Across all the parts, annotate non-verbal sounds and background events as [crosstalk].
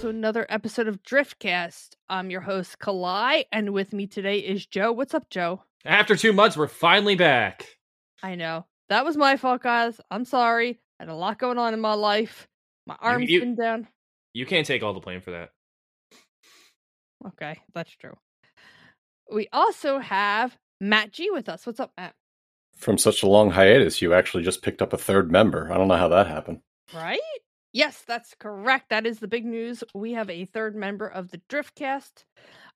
welcome to another episode of Driftcast. I'm your host, Kalai, and with me today is Joe. What's up, Joe? After two months, we're finally back. I know. That was my fault, guys. I'm sorry. I had a lot going on in my life. My arm's you- been down. You can't take all the blame for that. Okay, that's true. We also have Matt G with us. What's up, Matt? From such a long hiatus, you actually just picked up a third member. I don't know how that happened. Right? Yes, that's correct. That is the big news. We have a third member of the Driftcast.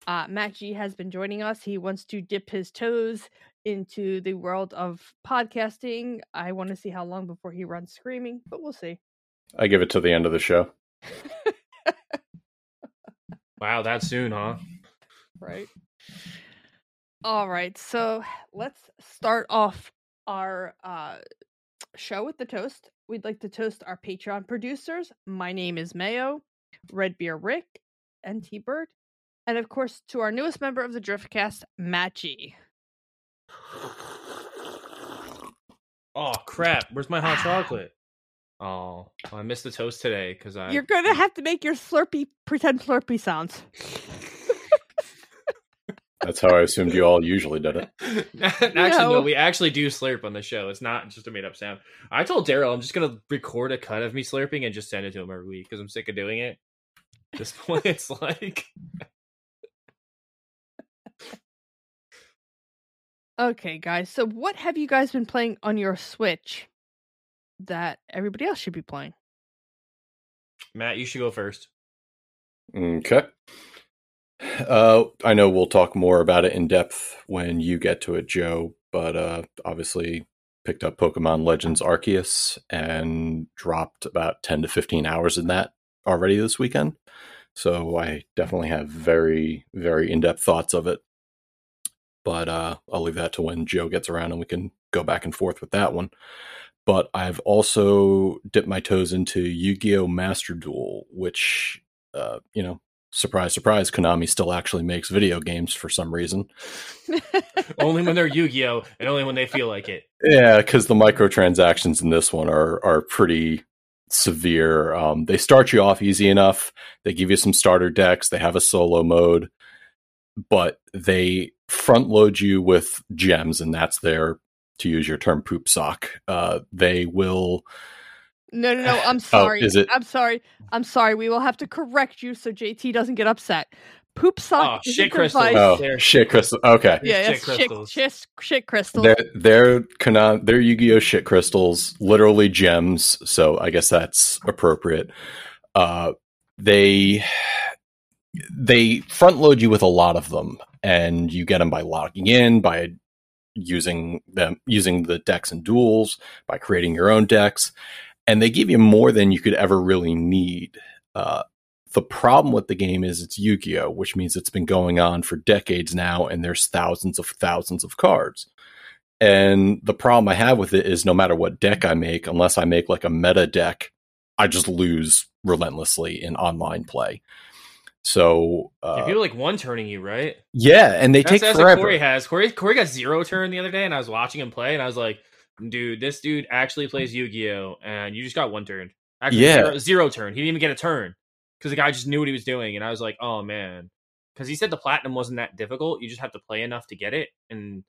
Uh, Matt G has been joining us. He wants to dip his toes into the world of podcasting. I want to see how long before he runs screaming, but we'll see. I give it to the end of the show. [laughs] Wow, that soon, huh? right? All right, so let's start off our uh, show with the toast. We'd like to toast our Patreon producers. My name is Mayo, Red Beer Rick, and T Bird, and of course to our newest member of the Driftcast, Matt G. Oh crap! Where's my hot [sighs] chocolate? Oh, I missed the toast today because I. You're gonna have to make your slurpy, pretend slurpy sounds. That's how I assumed you all usually did it. [laughs] actually, No. no, we actually do slurp on the show. It's not just a made up sound. I told Daryl I'm just gonna record a cut of me slurping and just send it to him every week because I'm sick of doing it. At this [laughs] point, it's like Okay, guys. So what have you guys been playing on your Switch that everybody else should be playing? Matt, you should go first. Okay. Uh, I know we'll talk more about it in depth when you get to it, Joe, but uh, obviously picked up Pokemon Legends Arceus and dropped about 10 to 15 hours in that already this weekend. So I definitely have very, very in depth thoughts of it. But uh, I'll leave that to when Joe gets around and we can go back and forth with that one. But I've also dipped my toes into Yu Gi Oh! Master Duel, which, uh, you know, surprise, surprise, Konami still actually makes video games for some reason. [laughs] only when they're Yu-Gi-Oh, and only when they feel like it. Yeah, because the microtransactions in this one are are pretty severe. Um, they start you off easy enough. They give you some starter decks. They have a solo mode, but they front load you with gems, and that's their, to use your term, poop sock. Uh, they will. No, no, no. [laughs] I'm sorry. Oh, is it- I'm sorry. I'm sorry. We will have to correct you so JT doesn't get upset. Poop sock. Oh, is shit crystals. Oh They're- shit, crystal. Okay, Yeah, Shit yes, shit, crystals. shit, shit crystals. They're they're Konami, they're Yu-Gi-Oh shit crystals, literally gems. So I guess that's appropriate. Uh, they they front load you with a lot of them, and you get them by logging in, by using them, using the decks and duels, by creating your own decks, and they give you more than you could ever really need. Uh, the problem with the game is it's Yu-Gi-Oh, which means it's been going on for decades now, and there's thousands of thousands of cards. And the problem I have with it is no matter what deck I make, unless I make like a meta deck, I just lose relentlessly in online play. So uh, Yeah, people like one turning you, right? yeah, and they That's, take that's what. Corey has. Corey Corey got zero turn the other day, and I was watching him play, and I was like, "Dude, this dude actually plays Yu-Gi-Oh, and you just got one turn. Actually, Yeah. zero, zero turn. He didn't even get a turn because the guy just knew what he was doing, and I was like, oh man, because he said the platinum wasn't that difficult. You just have to play enough to get it, and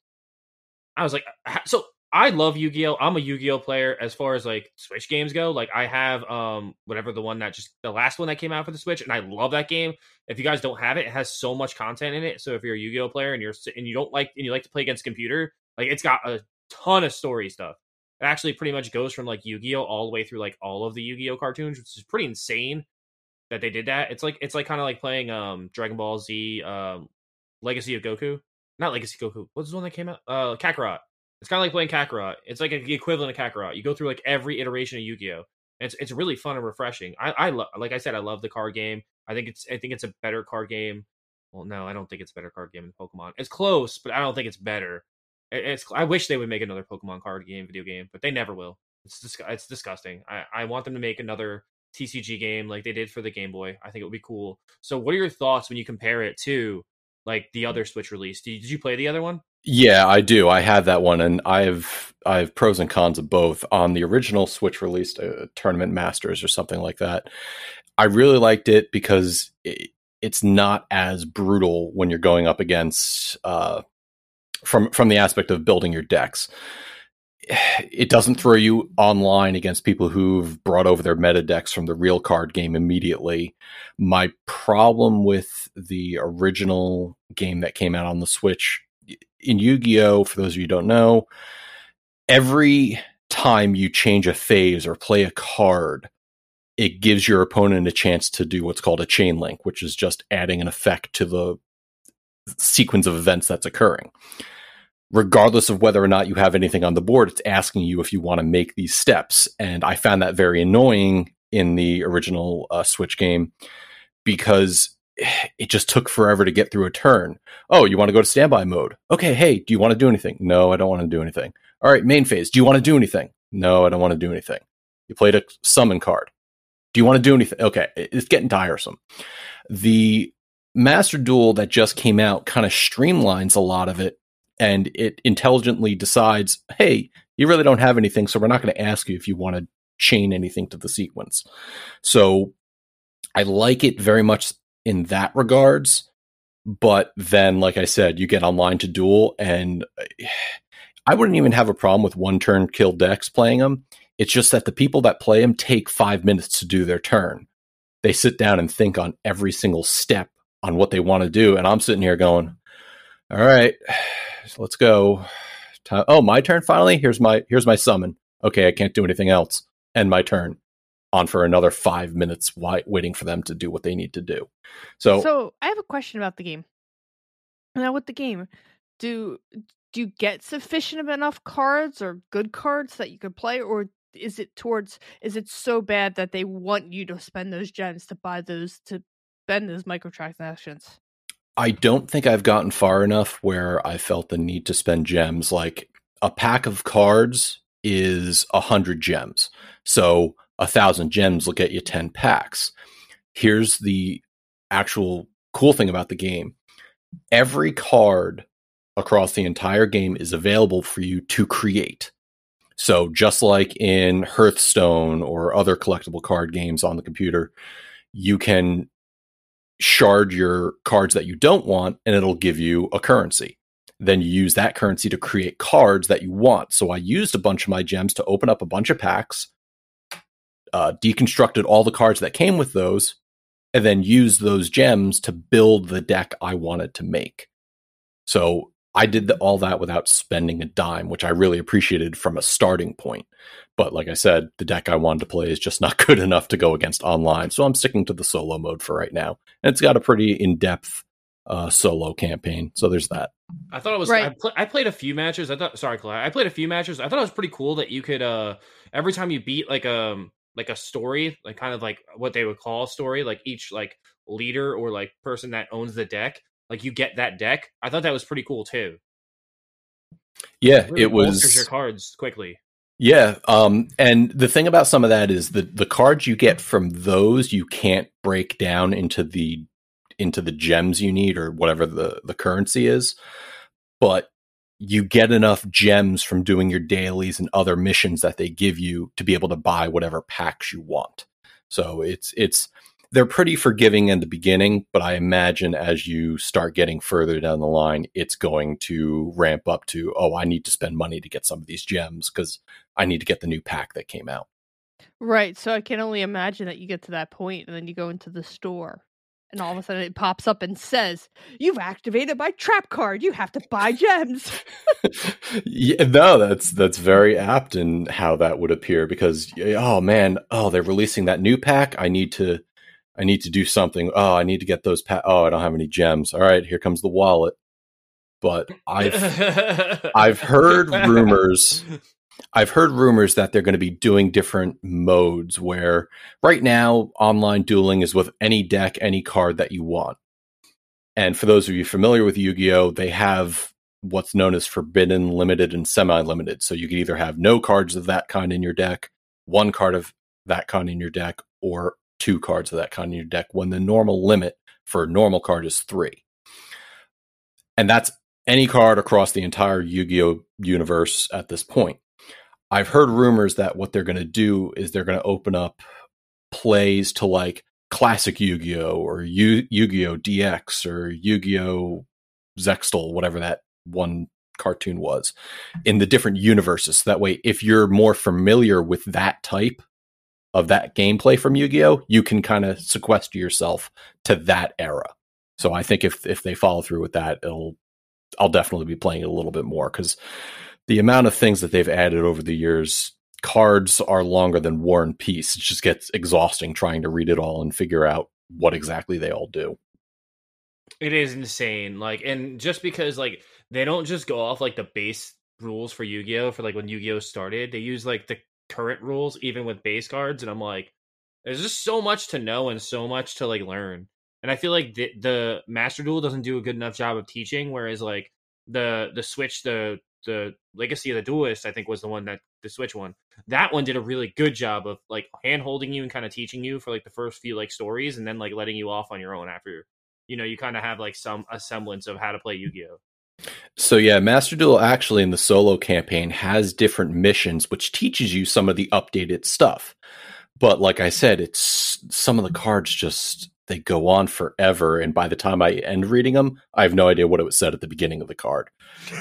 I was like, so I love Yu-Gi-Oh. I'm a Yu-Gi-Oh player as far as like Switch games go. Like I have um whatever the one that just the last one that came out for the Switch, and I love that game. If you guys don't have it, it has so much content in it. So if you're a Yu-Gi-Oh player and you're and you don't like and you like to play against computer, like it's got a ton of story stuff. It actually pretty much goes from like Yu-Gi-Oh all the way through like all of the Yu-Gi-Oh cartoons, which is pretty insane that they did that. It's like it's like kind of like playing um Dragon Ball Z um Legacy of Goku. Not Legacy Goku. What's the one that came out? Uh Kakarot. It's kind of like playing Kakarot. It's like the equivalent of Kakarot. You go through like every iteration of Yu-Gi-Oh. It's it's really fun and refreshing. I I lo- like I said I love the card game. I think it's I think it's a better card game. Well, no, I don't think it's a better card game than Pokemon. It's close, but I don't think it's better. It- It's I wish they would make another Pokemon card game video game, but they never will. It's it's disgusting. I I want them to make another TCG game like they did for the Game Boy. I think it would be cool. So, what are your thoughts when you compare it to like the other Switch release? Did you, did you play the other one? Yeah, I do. I have that one, and I've I have pros and cons of both. On the original Switch released uh, Tournament Masters or something like that, I really liked it because it, it's not as brutal when you're going up against uh, from from the aspect of building your decks. It doesn't throw you online against people who've brought over their meta decks from the real card game immediately. My problem with the original game that came out on the Switch in Yu-Gi-Oh, for those of you who don't know, every time you change a phase or play a card, it gives your opponent a chance to do what's called a chain link, which is just adding an effect to the sequence of events that's occurring. Regardless of whether or not you have anything on the board, it's asking you if you want to make these steps. And I found that very annoying in the original uh, Switch game because [sighs] it just took forever to get through a turn. Oh, you want to go to standby mode? Okay, hey, do you want to do anything? No, I don't want to do anything. All right, main phase. Do you want to do anything? No, I don't want to do anything. You played a summon card. Do you want to do anything? Okay, it's getting tiresome. The Master Duel that just came out kind of streamlines a lot of it and it intelligently decides, hey, you really don't have anything, so we're not going to ask you if you want to chain anything to the sequence. So I like it very much in that regards. But then, like I said, you get online to duel, and [sighs] I wouldn't even have a problem with one turn kill decks playing them. It's just that the people that play them take five minutes to do their turn. They sit down and think on every single step on what they want to do. And I'm sitting here going, all right, let's go. Oh, my turn finally. Here's my here's my summon. Okay, I can't do anything else. End my turn. On for another five minutes, waiting for them to do what they need to do. So, so I have a question about the game. Now, with the game, do do you get sufficient enough cards or good cards that you can play, or is it towards is it so bad that they want you to spend those gems to buy those to spend those microtransactions? I don't think I've gotten far enough where I felt the need to spend gems. Like a pack of cards is a hundred gems, so a thousand gems will get you ten packs. Here's the actual cool thing about the game: every card across the entire game is available for you to create. So just like in Hearthstone or other collectible card games on the computer, you can shard your cards that you don't want and it'll give you a currency. Then you use that currency to create cards that you want. So I used a bunch of my gems to open up a bunch of packs, uh, deconstructed all the cards that came with those, and then used those gems to build the deck I wanted to make. So I did the, all that without spending a dime, which I really appreciated from a starting point. But like I said, the deck I wanted to play is just [laughs] not good enough to go against online. So I'm sticking to the solo mode for right now. And it's got a pretty in depth uh, solo campaign. So there's that. I thought it was. Right. I, pl- I, played a few matches. I thought. Sorry, Claire. I played a few matches. I thought it was pretty cool that you could. uh Every time you beat like a um, like a story, like kind of like what they would call a story, like each like leader or like person that owns the deck, like you get that deck. I thought that was pretty cool too. Yeah, it, really it was your cards quickly. Yeah, um, and the thing about some of that is the the cards you get from those you can't break down into the into the gems you need or whatever the the currency is, but you get enough gems from doing your dailies and other missions that they give you to be able to buy whatever packs you want. So it's it's they're pretty forgiving in the beginning, but I imagine as you start getting further down the line, it's going to ramp up to, oh, I need to spend money to get some of these gems because I need to get the new pack that came out. Right. So I can only imagine that you get to that point and then you go into the store and all of a sudden it pops up and says, You've activated my trap card. You have to buy gems. [laughs] yeah, no, that's that's very apt in how that would appear because oh man, oh, they're releasing that new pack. I need to I need to do something. Oh, I need to get those. Pa- oh, I don't have any gems. All right, here comes the wallet. But I've [laughs] I've heard rumors. [laughs] I've heard rumors that they're going to be doing different modes where right now online dueling is with any deck, any card that you want. And for those of you familiar with Yu-Gi-Oh, they have what's known as forbidden, limited, and semi-limited. So you could either have no cards of that kind in your deck, one card of that kind in your deck, or two cards of that kind in your deck when the normal limit for a normal card is three. And that's any card across the entire Yu Gi Oh universe at this point. I've heard rumors that what they're going to do is they're going to open up plays to like classic Yu-Gi-Oh or Yu- Yu-Gi-Oh GX or Yu-Gi-Oh Zexal, whatever that one cartoon was, in the different universes. So That way, if you're more familiar with that type of that gameplay from Yu-Gi-Oh, you can kind of sequester yourself to that era. So I think if if they follow through with that, it'll I'll definitely be playing it a little bit more because the amount of things that they've added over the years, cards are longer than War and Peace. It just gets exhausting trying to read it all and figure out what exactly they all do. It is insane. Like, and just because like they don't just go off like the base rules for Yu-Gi-Oh for like when Yu-Gi-Oh started, they use like the current rules even with base cards, and I'm like, there's just so much to know and so much to like learn. And I feel like the, the Master Duel doesn't do a good enough job of teaching, whereas like the the Switch, the the Legacy of the Duelist, I think was the one that the Switch one. That one did a really good job of like hand holding you and kind of teaching you for like the first few like stories, and then like letting you off on your own after you know you kind of have like some a semblance of how to play Yu-Gi-Oh. So yeah, Master Duel actually in the solo campaign has different missions which teaches you some of the updated stuff. But like I said, it's some of the cards just they go on forever and by the time I end reading them, I have no idea what it was said at the beginning of the card.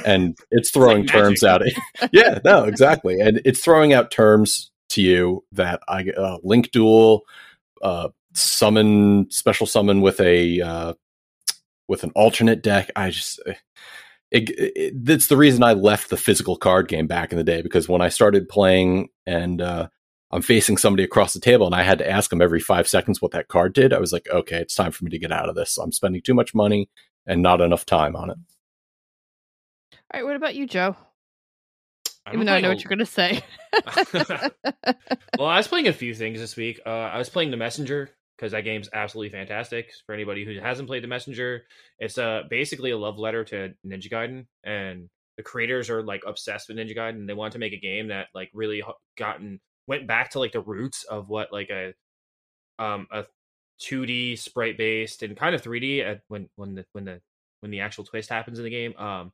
And it's throwing like terms out. [laughs] yeah, no, exactly. And it's throwing out terms to you that I uh, link duel uh summon special summon with a uh with an alternate deck. I just eh, it, it, it's the reason I left the physical card game back in the day because when I started playing and uh, I'm facing somebody across the table and I had to ask them every five seconds what that card did, I was like, okay, it's time for me to get out of this. I'm spending too much money and not enough time on it. All right, what about you, Joe? I Even though I know a- what you're going to say. [laughs] well, I was playing a few things this week. Uh, I was playing The Messenger because that game's absolutely fantastic. For anybody who hasn't played The Messenger, it's uh, basically a love letter to Ninja Gaiden, and the creators are like obsessed with Ninja Gaiden. And they want to make a game that like really gotten went back to like the roots of what like a um a 2D sprite based and kind of 3D at when when the when the when the actual twist happens in the game. Um,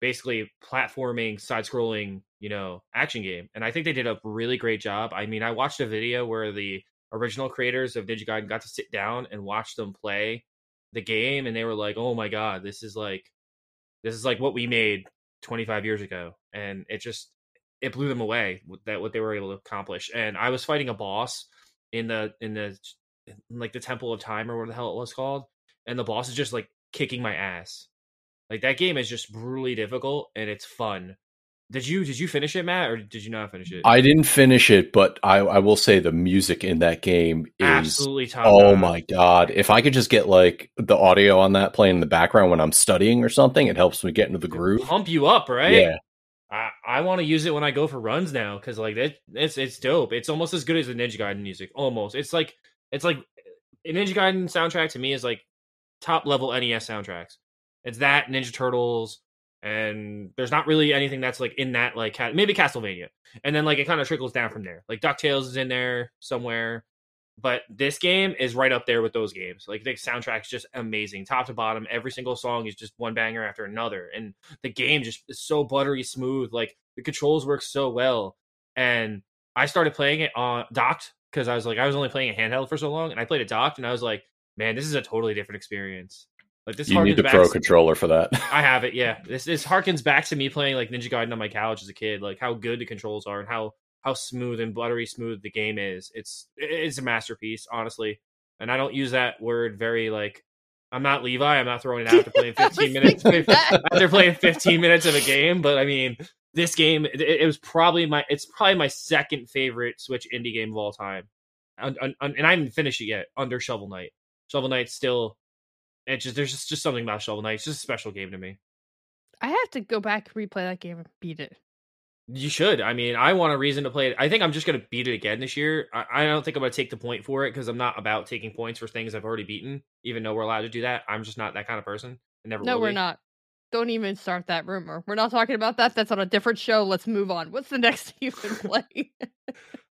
basically platforming, side scrolling, you know, action game. And I think they did a really great job. I mean, I watched a video where the original creators of Gaiden got to sit down and watch them play the game and they were like, "Oh my god, this is like this is like what we made 25 years ago." And it just it blew them away that what they were able to accomplish. And I was fighting a boss in the in the in like the Temple of Time or what the hell it was called, and the boss is just like kicking my ass. Like that game is just brutally difficult and it's fun. Did you did you finish it, Matt, or did you not finish it? I didn't finish it, but I, I will say the music in that game is Absolutely top. Oh notch. my god! If I could just get like the audio on that playing in the background when I'm studying or something, it helps me get into the groove. Pump you up, right? Yeah, I, I want to use it when I go for runs now because like it, it's it's dope. It's almost as good as the Ninja Gaiden music. Almost. It's like it's like a Ninja Gaiden soundtrack to me is like top level NES soundtracks. It's that Ninja Turtles, and there's not really anything that's like in that like maybe Castlevania, and then like it kind of trickles down from there. Like Ducktales is in there somewhere, but this game is right up there with those games. Like the soundtrack's just amazing, top to bottom. Every single song is just one banger after another, and the game just is so buttery smooth. Like the controls work so well, and I started playing it on docked because I was like I was only playing a handheld for so long, and I played it docked, and I was like, man, this is a totally different experience. Like this you need harkens the pro to- controller for that. [laughs] I have it, yeah. This this harkens back to me playing like Ninja Gaiden on my couch as a kid, like how good the controls are and how how smooth and buttery smooth the game is. It's it's a masterpiece, honestly. And I don't use that word very like I'm not Levi. I'm not throwing it out after playing [laughs] 15 minutes thinking [laughs] that. after playing 15 minutes of a game. But I mean, this game it, it was probably my it's probably my second favorite Switch indie game of all time, and, and, and I haven't finished it yet. Under Shovel Knight, Shovel Knight's still. It just there's just, just something about Shovel Knight. It's just a special game to me. I have to go back replay that game and beat it. You should. I mean, I want a reason to play it. I think I'm just gonna beat it again this year. I, I don't think I'm gonna take the point for it because I'm not about taking points for things I've already beaten. Even though we're allowed to do that, I'm just not that kind of person. I never. No, we're be. not. Don't even start that rumor. We're not talking about that. That's on a different show. Let's move on. What's the [laughs] next you can play?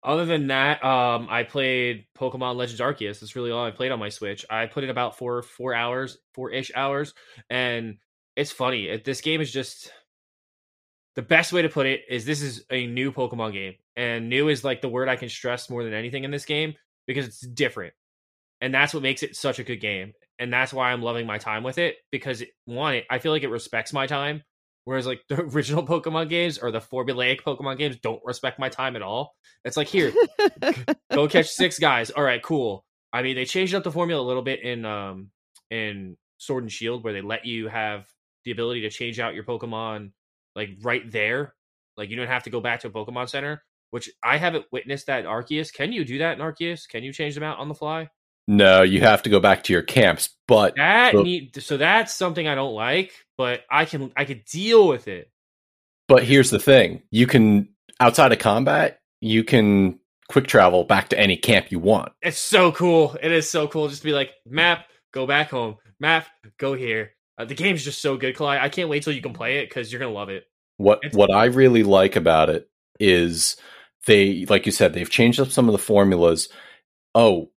Other than that, um, I played Pokemon Legends Arceus. That's really all I played on my Switch. I put in about four four hours, four ish hours, and it's funny. It, this game is just the best way to put it is this is a new Pokemon game, and new is like the word I can stress more than anything in this game because it's different. and that's what makes it such a good game. And that's why I'm loving my time with it because it, one, it, I feel like it respects my time, whereas like [laughs] the original Pokemon games or the formulaic Pokemon games don't respect my time at all. It's like here, go catch [laughs] six guys. All right, cool. I mean, they changed up the formula a little bit in um in Sword and Shield where they let you have the ability to change out your Pokemon like right there. Like you don't have to go back to a Pokemon Center, which I haven't witnessed that in Arceus. Can you do that in Arceus? Can you change them out on the fly? No, you have to go back to your camps, but That But- need so that's something I don't like, but I can I could deal with it. but here's the thing. You can outside of combat, you can quick travel back to any camp you want. It's so cool. It is so cool. Just to be like map, go back home. Map, go here. Uh, the game's just so good, Clyde. I can't wait till you can play it because you're gonna love it. What It's- what I really like about it is they like you said they've changed up some of the formulas. Oh,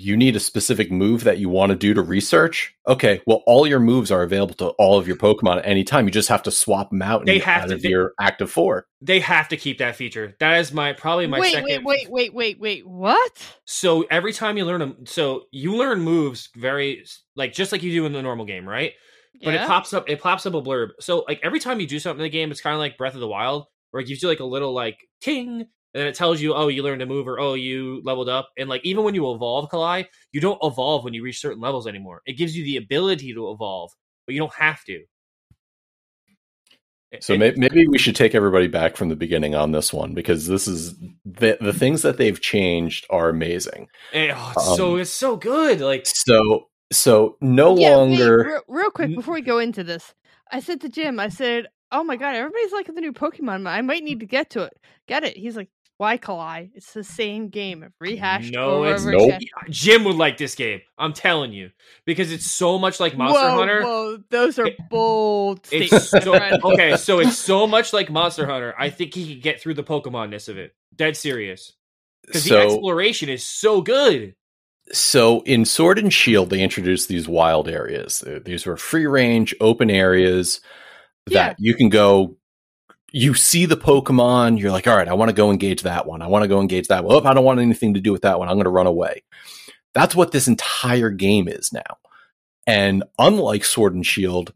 you need a specific move that you want to do to research? Okay, well all your moves are available to all of your Pokemon at any time. You just have to swap them out and They have out to- of they- your active 4. They have to keep that feature. That is my probably my wait, second. wait, wait, wait, wait, wait. What? So every time you learn them, so you learn moves very like just like you do in the normal game, right? But it pops up. It pops up a blurb. So like every time you do something in the game, it's kind of like Breath of the Wild, where it gives you like a little like ting, and then it tells you, oh, you learned a move, or oh, you leveled up. And like even when you evolve, Kalai, you don't evolve when you reach certain levels anymore. It gives you the ability to evolve, but you don't have to. So It- maybe we should take everybody back from the beginning on this one because this is the the things that they've changed are amazing. it- oh, it's so um, it's so good. Like So so no Yeah, wait, longer real, real quick before we go into this, I said to Jim, I said, "Oh my god, everybody's liking the new Pokemon. I might need to get to it. Get it?" He's like, "Why, Kalai? It's the same game, rehashed No, over it's and Nope. over again." Jim would like this game. I'm telling you because it's so much like Monster whoa, Hunter. Whoa, those are It- bold It's statements. so, okay, so it's [laughs] so much like Monster Hunter. I think he could get through the Pokemon-ness of it. Dead serious. Because the exploration is so good. so in Sword and Shield they introduced these wild areas. Uh, These were free range open areas that Yeah. you can go you see the Pokemon, you're like, all right, I want to go engage that one. I want to go engage that one. Oh, I don't want anything to do with that one. I'm going to run away. That's what this entire game is now. And unlike Sword and Shield,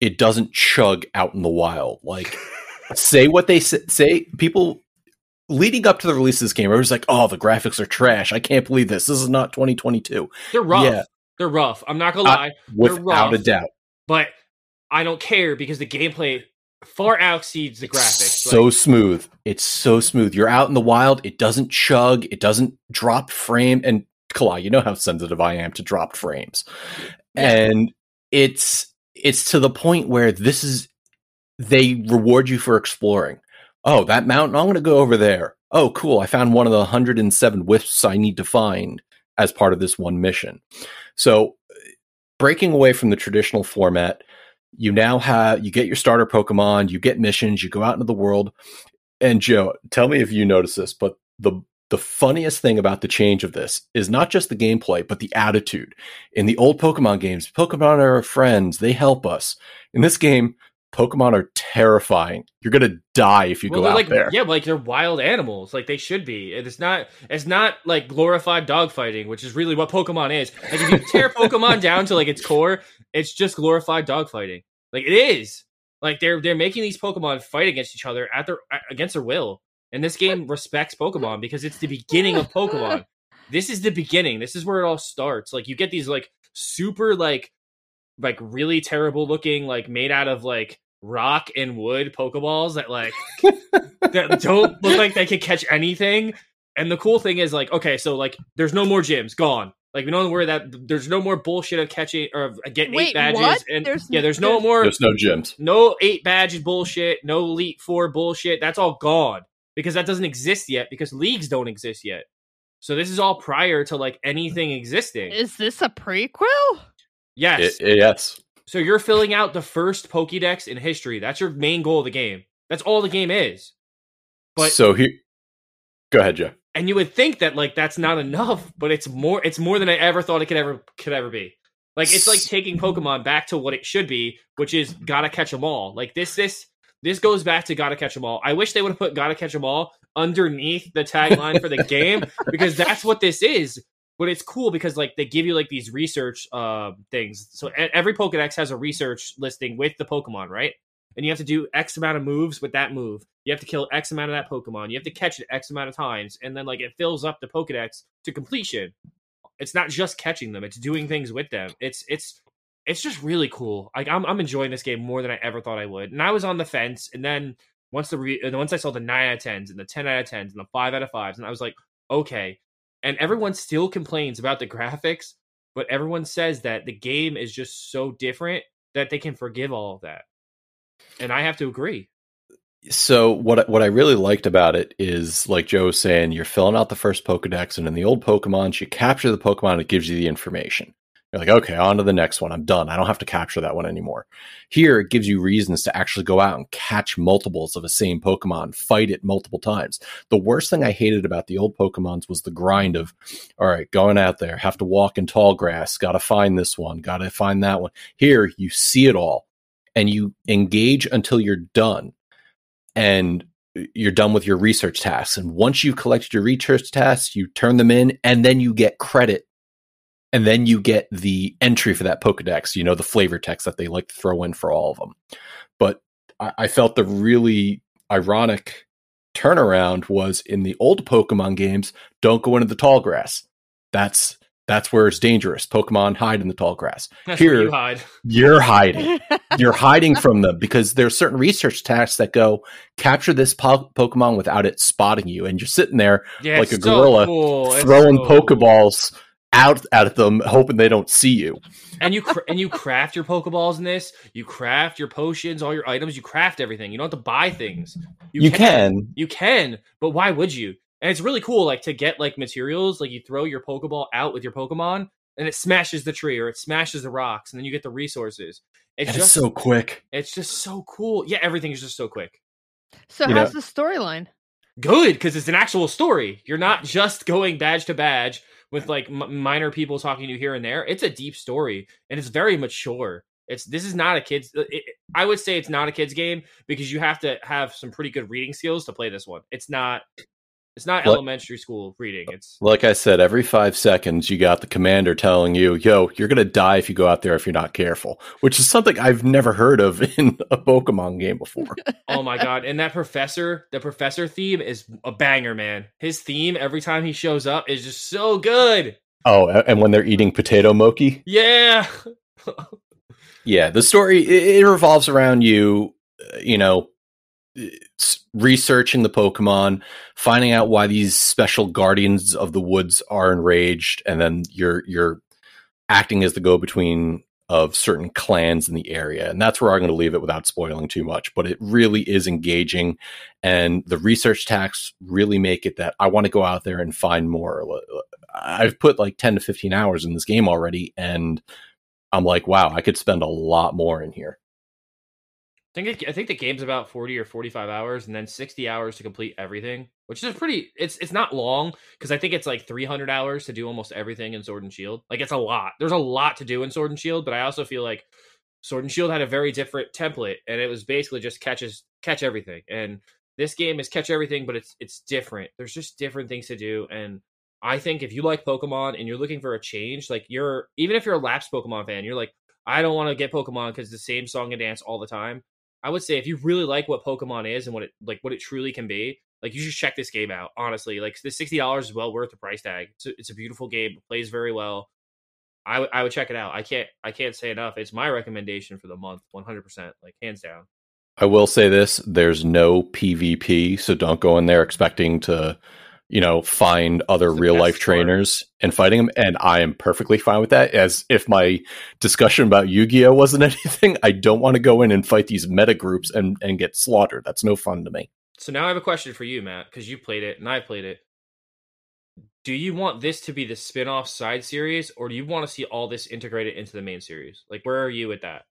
it doesn't chug out in the wild. Like, [laughs] say what they say, say people leading up to the release of this game, everyone's like, oh, the graphics are trash. I can't believe this. This is not 2022. They're rough. Yeah. They're rough. I'm not gonna lie, They're Without a doubt. but I don't care because the gameplay far exceeds the graphics. so Like, smooth. It's so smooth. You're out in the wild. It doesn't chug. It doesn't drop frame. And Kalai, you know how sensitive I am to dropped frames. Yeah. And it's it's to the point where this is they reward you for exploring. Oh, that mountain, I'm going to go over there. Oh, cool. I found one of the 107 wisps I need to find as part of this one mission. So, breaking away from the traditional format, you now have you get your starter Pokemon, you get missions, you go out into the world. And Joe, tell me if you notice this, but the the funniest thing about the change of this is not just the gameplay, but the attitude. In the old Pokemon games, Pokemon are our friends, they help us. In this game, Pokemon are terrifying. You're gonna die if you well, go out like there. yeah, but like they're wild animals, like they should be. It's not. It's not like glorified dogfighting, which is really what Pokemon is. Like if you tear [laughs] Pokemon down to like its core, it's just glorified dogfighting. Like it is. Like they're they're making these Pokemon fight against each other at their against their will. And this game respects Pokemon because it's the beginning of Pokemon. [laughs] This is the beginning. This is where it all starts. Like you get these like super like like really terrible looking like made out of like rock and wood Pokeballs that like that [laughs] don't look like they can catch anything. And the cool thing is like okay, so like there's no more gyms gone. Like we don't worry that there's no more bullshit of catching or of uh, getting Wait, eight badges what? and There's- yeah, there's no there's- more There's no gyms. no eight badges bullshit, no elite four bullshit. That's all gone because that doesn't exist yet because leagues don't exist yet. So this is all prior to like anything existing. Is this a prequel? yes. I- yes. so you're filling out the first Pokédex in history. That's your main goal of the game. That's all the game is. But so here, go ahead, Joe. And you would think that like that's not enough, but it's more. It's more than I ever thought it could ever could ever be. Like it's like taking Pokemon back to what it should be, which is gotta catch them all. Like this, this, this goes back to gotta catch them all. I wish they would have put gotta catch them all underneath the tagline for the game [laughs] because that's what this is. but it's cool because like they give you like these research uh things. So every Pokedex has a research listing with the Pokemon, right? And you have to do X amount of moves with that move. You have to kill X amount of that Pokemon. You have to catch it X amount of times, and then like it fills up the Pokedex to completion. It's not just catching them; it's doing things with them. It's it's it's just really cool. Like I'm I'm enjoying this game more than I ever thought I would. And I was on the fence, and then once the re- once I saw the nine out of tens and the ten out of tens and the five out of fives, and I was like, okay. And everyone still complains about the [laughs] graphics, but everyone says that the game is just so different that they can forgive all of that. And I have to agree. So what what I really liked about it is like Joe was saying, you're filling out the first Pokedex, and in the old Pokemon, you capture the Pokemon, it gives you the information. You're like, okay, on to the next one. I'm done. I don't have to capture that one anymore. Here, it gives you reasons to actually go out and catch multiples of a same Pokemon, fight it multiple times. The worst thing I hated about the old Pokemons was the grind of, all right, going out there, have to walk in tall grass, got to find this one, got to find that one. Here, you see it all and you engage until you're done. And you're done with your research tasks. And once you've collected your research tasks, you turn them in and then you get credit and then you get the entry for that Pokedex, you know, the flavor text that they like to throw in for all of them. But I, I felt the really ironic turnaround was in the old Pokemon games, don't go into the tall grass. That's that's where it's dangerous. Pokemon hide in the tall grass. That's Here, you hide. You're hiding. [laughs] You're hiding from them because there's certain research tasks that go capture this po- Pokemon without it spotting you, and you're sitting there Yeah, like it's a so gorilla cool. Throwing so cool. Pokeballs out at them, hoping they don't see you. and you cr- and you craft your pokeballs in this you craft your potions all your items you craft everything you don't have to buy things You, can. you can but why would you and it's really cool like to get like materials like you throw your pokeball out with your pokemon and it smashes the tree or it smashes the rocks and then you get the resources. It's And just so quick. it's just so cool. Yeah everything is just so quick. So You how's know- the storyline? good because it's an actual story. You're not just going badge to badge with like m- minor people talking to you here and there. It's a deep story and it's very mature. It's this is not a kids it, it- i would say it's not a kids game because you have to have some pretty good reading skills to play this one. It's not it's not What- elementary school reading. It's Like I said, every five seconds, you got the commander telling you, yo, you're going to die if you go out there if you're not careful, which is something I've never heard of [laughs] in a Pokemon game before. [laughs] oh my god. And that professor the professor theme is a banger man. His theme every time he shows up is just so good. Oh, and when they're eating potato mochi? yeah. [laughs] Yeah, the story it, it revolves around you, uh, you know, s- researching the Pokemon, finding out why these special guardians of the woods are enraged, and then you're you're acting as the go between of certain clans in the area, and that's where I'm going to leave it without spoiling too much. But it really is engaging, and the research tasks really make it that I want to go out there and find more. I've put like ten to fifteen hours in this game already, and I'm like, wow, I could spend a lot more in here. I think it, I think the game's about forty or forty five hours, and then sixty hours to complete everything, which is pretty. It's it's not long because I think it's like three hundred hours to do almost everything in Sword and Shield. Like it's a lot. There's a lot to do in Sword and Shield, but I also feel like Sword and Shield had a very different template, and it was basically just catches catch everything. And this game is catch everything, but it's it's different. There's just different things to do, and I think if you like Pokemon and you're looking for a change, like you're even if you're a lapsed Pokemon fan, you're like, I don't want to get Pokemon because the same song and dance all the time. I would say if you really like what Pokemon is and what it like what it truly can be, like you should check this game out. Honestly, like the sixty dollars is well worth the price tag. It's a, it's a beautiful game, it plays very well. I I would check it out. I can't I can't say enough. It's my recommendation for the month, one hundred percent, like hands down. I will say this: there's no PvP, so don't go in there expecting to, you know, find other real life part. trainers and fighting them. And I am perfectly fine with that. As if my discussion about Yu-Gi-Oh wasn't [laughs] anything, I don't want to go in and fight these meta groups and and get slaughtered. That's no fun to me. So now I have a question for you, Matt, because you played it and I played it. Do you want this to be the spin-off side series, or do you want to see all this integrated into the main series? Like, where are you with that?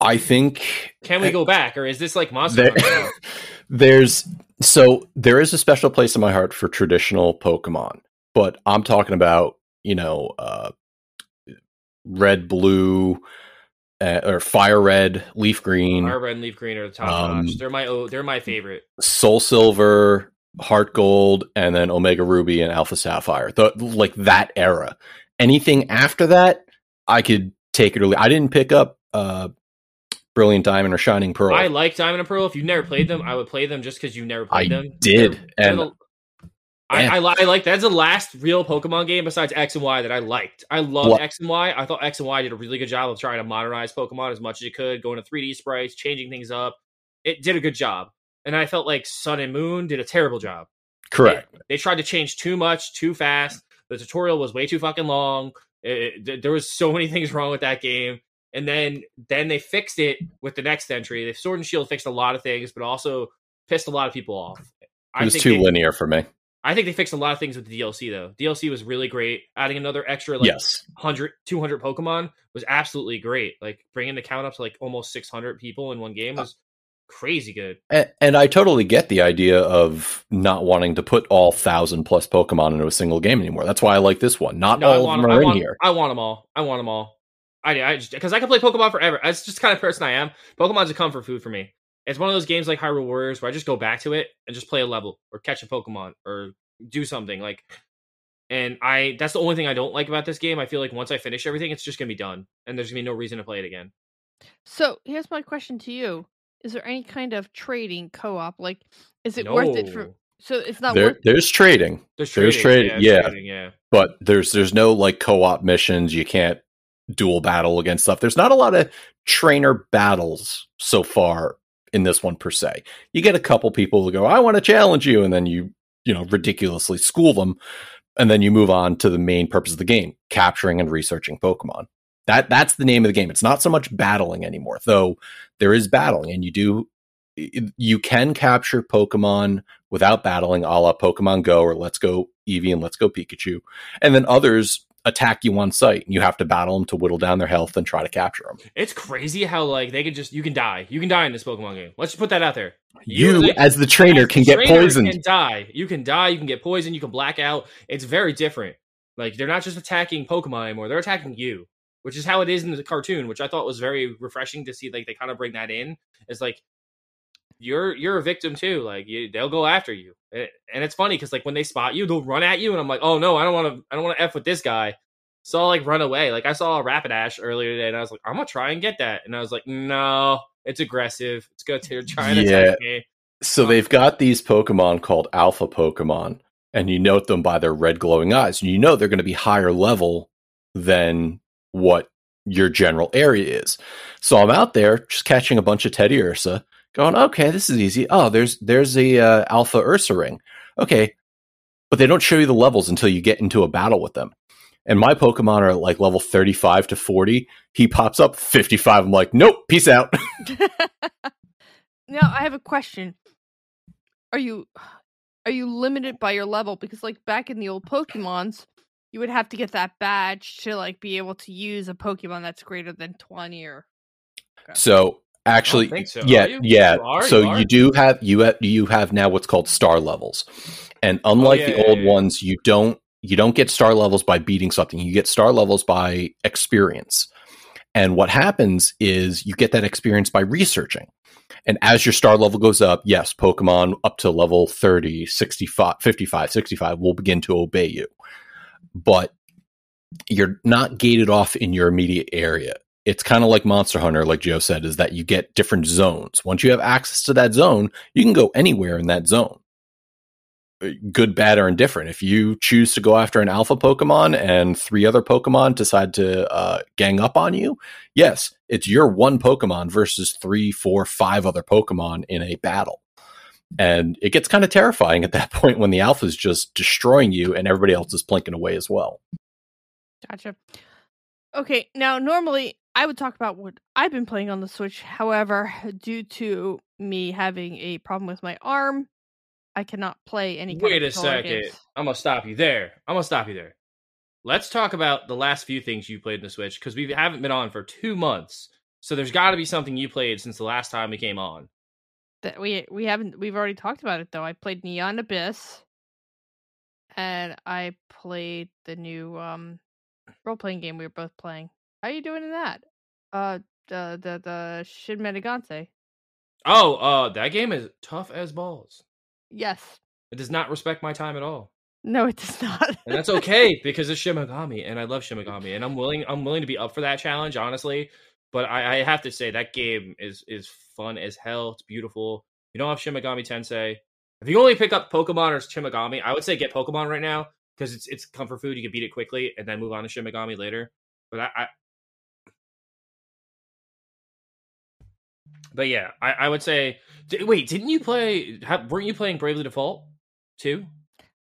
I think Can we go back, or is this like Monster there, [laughs] there's so there is a special place in my heart for traditional Pokemon, but I'm talking about you know uh, red, blue, uh, or fire red, leaf green, Fire Red and Leaf Green are the top Um, notch. They're my oh, they're my favorite. Soul Silver, Heart Gold, and then Omega Ruby and Alpha Sapphire. The like that era. Anything after that, I could take it or leave. I didn't pick up uh Brilliant Diamond or Shining Pearl. I like Diamond and Pearl. If you've never played them, I would play them just because you've never played I them. did, They're- they're and- the- I. I, li- I like that's the last real Pokemon game besides X and Y that I liked. I loved What- X and Y. I thought X and Y did a really good job of trying to modernize Pokemon as much as it could, going to 3D sprites, changing things up. It did a good job, and I felt like Sun and Moon did a terrible job. Correct. They, they tried to change too much, too fast. The tutorial was way too fucking long. It- it- there was so many [laughs] things wrong with that game. And then then they fixed it with the next entry. The Sword and Shield fixed a lot of things, but also pissed a lot of people off. It was too they- linear for me. I think they fixed a lot of things with the DLC though. DLC was really great. Adding another extra like yes. 100 200 Pokemon was absolutely great. Like bringing the count up to like almost 600 people in one game uh, was crazy good. And, and I totally get the idea of not wanting to put all thousand plus Pokemon into a single game anymore. That's why I like this one. Not No, all of them are in want, here. I want them all. I want them all. I, I just because I can play Pokemon forever. That's just the kind of person I am. Pokemon's a comfort food for me. It's one of those games like Hyrule Warriors where I just go back to it and just play a level or catch a Pokemon or do something like. And I that's the only thing I don't like about this game. I feel like once I finish everything, it's just gonna be done, and there's gonna be no reason to play it again. So here's my question to you: Is there any kind of trading co-op? Like, is it worth it for? So it's not There, worth. there's trading, There's There's trading, trading, yeah, yeah. there's trading, yeah. but there's there's no like co-op missions. You can't dual battle against stuff. There's not a lot of trainer battles so far in this one per se. You get a couple people who go, "I want to challenge you," and then you you know ridiculously school them, and then you move on to the main purpose of the game: capturing and researching Pokemon. That that's the name of the game. It's not so much battling anymore, though. There is battling, and you do you can capture Pokemon without battling, a la Pokemon Go or Let's Go Eevee and Let's Go Pikachu, and then others attack you on site, and you have to battle them to whittle down their health and try to capture them. It's crazy how like they can just you can die. You can die in this Pokemon game. Let's just put that out there. You, like, as the trainer, As can the get trainer poisoned. Can die. You can die. You can get poisoned. You can black out. It's very different. Like they're not just attacking Pokemon anymore. They're attacking you, which is how it is in the cartoon, which I thought was very refreshing to see. Like they kind of bring that in. It's like you're you're a victim too. Like you, they'll go after you, and and it's funny because like when they spot you, they'll run at you, and I'm like, oh no, I don't want to. I don't want to f with this guy. So I'll like run away. Like I saw a Rapidash earlier today, and I was like, I'm gonna try and get that, and I was like, no, it's aggressive. It's gonna t- try and Yeah. attack me. So um, they've got these Pokemon called Alpha Pokemon, and you note them by their red glowing eyes, and you know they're going to be higher level than what your general area is. So I'm out there just catching a bunch of Teddiursa, going, okay, this is easy. Oh, there's there's a uh, Alpha Ursaring. Okay, but they don't show you the levels until you get into a battle with them. And my Pokemon are like level 35 to 40. He pops up 55. I'm like, nope, peace out. [laughs] now I have a question. Are you are you limited by your level? Because like back in the old Pokemons, you would have to get that badge to like be able to use a Pokemon that's greater than twenty or So actually, so. yeah, you? yeah. You are? So You you do have you have, you have now what's called star levels, and oh, unlike Oh, yeah, the yeah, old yeah. ones, you don't you don't get star levels by beating something. You get star levels by experience. And what happens is you get that experience by researching. And as your star level goes up, yes, Pokemon up to level 30, 65, 55, 65 will begin to obey you. But you're not gated off in your immediate area. It's kind of like Monster Hunter, like Joe said, is that you get different zones. Once you have access to that zone, you can go anywhere in that zone. Uh, Good, bad, or indifferent. If you choose to go after an alpha Pokemon and three other Pokemon decide to uh, gang up on you, yes, it's your one Pokemon versus three, four, five other Pokemon in a battle. And it gets kind of terrifying at that [laughs] point when the alpha is just destroying you and everybody else is plinking away as well. Gotcha. Okay, now normally I would talk about what I've been playing on the Switch. However, due to me having a problem with my arm, I cannot play any. Wait a second. games. I'm gonna stop you there. I'm gonna stop you there. Let's talk about the last few things you played in the Switch because we haven't been on for two months. So there's got to be something you played since the last time we came on. That we we haven't we've already talked about it though. I played Neon Abyss, and I played the new um role playing game we were both playing. How are you doing in that? Uh, the the the Shin Megami. Oh, uh, that game is tough as balls. Yes, It does not respect my time at all. No, it does [laughs] not. and that's okay because it's Shin Megami, and I love Shin Megami, and I'm willing I'm willing to be up for that challenge, honestly. But I, I have to say that game is is fun as hell. It's beautiful. You don't have Shin Megami Tensei. If you only pick up Pokemon or Shin Megami, I would say get Pokemon right now because it's it's comfort food. You can beat it quickly and then move on to Shin Megami later. But I, I but yeah, I, I would say. Wait, didn't you play? weren't you playing Bravely Default too?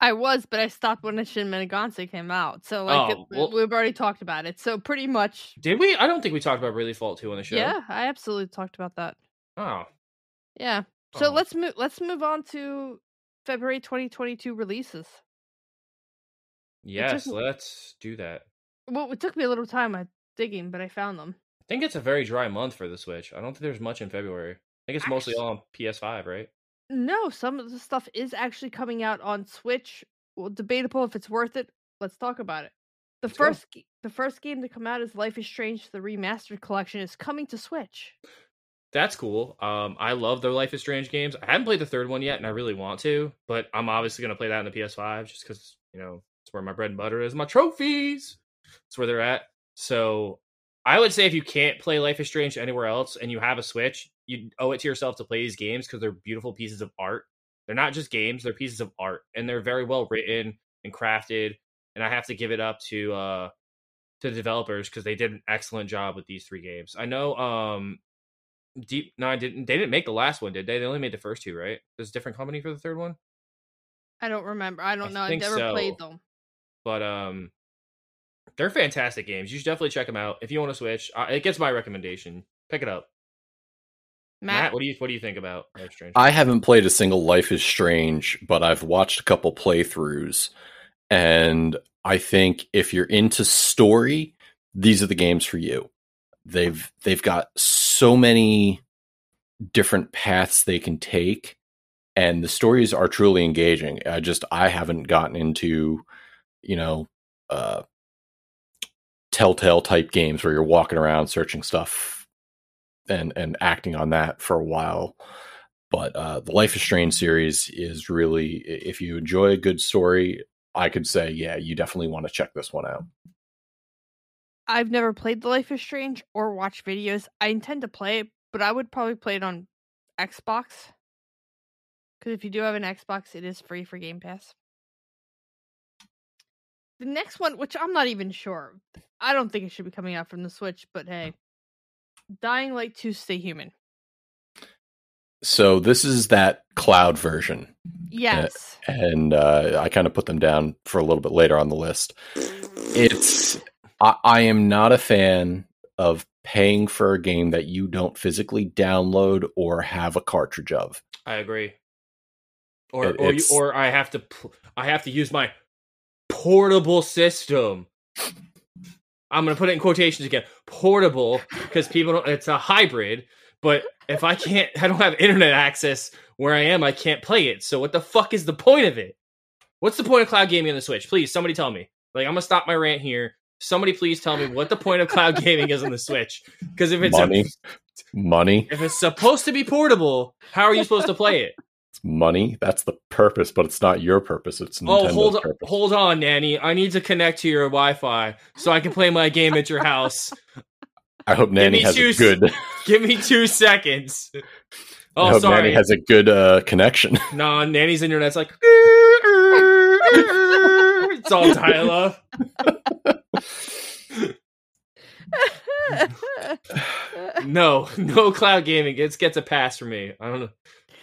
I was, but I stopped when Shin Megami came out. So like oh, well, we've already talked about it. So pretty much Did we? I don't think we talked about Bravely Default 2 on the show. Yeah, I absolutely talked about that. Oh. Yeah. So oh. let's move let's move on to February 2022 releases. Yes, took, let's do that. Well, it took me a little time at digging, but I found them. I think it's a very dry month for the Switch. I don't think there's much in February. I think it's mostly all on PS5, right? No, some of the stuff is actually coming out on Switch. Well, debatable if it's worth it. Let's talk about it. The Let's first go. the first game to come out is Life is Strange the remastered collection is coming to Switch. That's cool. Um I love the Life is Strange games. I haven't played the third one yet and I really want to, but I'm obviously going to play that in the PS5 just cuz, you know, it's where my bread and butter is, my trophies. It's where they're at. So, I would say if you can't play Life is Strange anywhere else and you have a Switch, you owe it to yourself to play these games because they're beautiful pieces of art. They're not just games; they're pieces of art, and they're very well written and crafted. And I have to give it up to uh to the developers because they did an excellent job with these three games. I know um Deep Nine didn't they didn't make the last one, did they? They only made the first two, right? There's a different company for the third one. I don't remember. I don't I know. I never so. played them. But um, they're fantastic games. You should definitely check them out if you want to switch. Uh, it gets my recommendation. Pick it up. Matt? Matt, what do you what do you think about Life Strange? I haven't played a single Life is Strange, but I've watched a couple playthroughs, and I think if you're into story, these are the games for you. They've they've got so many different paths they can take, and the stories are truly engaging. I just I haven't gotten into, you know, uh, telltale type games where you're walking around searching stuff and and acting on that for a while. But uh, the Life is Strange series is really, if you enjoy a good story, I could say, yeah, you definitely want to check this one out. I've never played The Life is Strange or watched videos. I intend to play it, but I would probably play it on Xbox. Because if you do have an Xbox, it is free for Game Pass. The next one, which I'm not even sure, I don't think it should be coming out from the Switch, but hey, Dying Light 2 Stay Human. So this is that cloud version. Yes. And uh, I kind of put them down for a little bit later on the list. It's I, I am not a fan of paying for a game that you don't physically download or have a cartridge of. I agree. Or it, or you, or I have to I have to use my portable system I'm going to put it in quotations again, portable, because people don't, it's a hybrid. But if I can't, I don't have internet access where I am, I can't play it. So what the fuck is the point of it? What's the point of cloud gaming on the Switch? Please, somebody tell me. Like, I'm going to stop my rant here. Somebody please tell me what the point of cloud gaming is on the Switch. Because if it's money, a, money, if it's supposed to be portable, how are you supposed to play it? Money. That's the purpose, but it's not your purpose. It's Nintendo's oh, hold purpose. hold on, Nanny. I need to connect to your Wi-Fi so I can play my game at your house. I hope Nanny has two, a good. [laughs] give me two seconds. Oh, I hope sorry. Nanny has a good uh, connection. [laughs] No, Nanny's internet's like. [laughs] it's all dial up. no, no cloud gaming. It gets a pass for me. I don't know.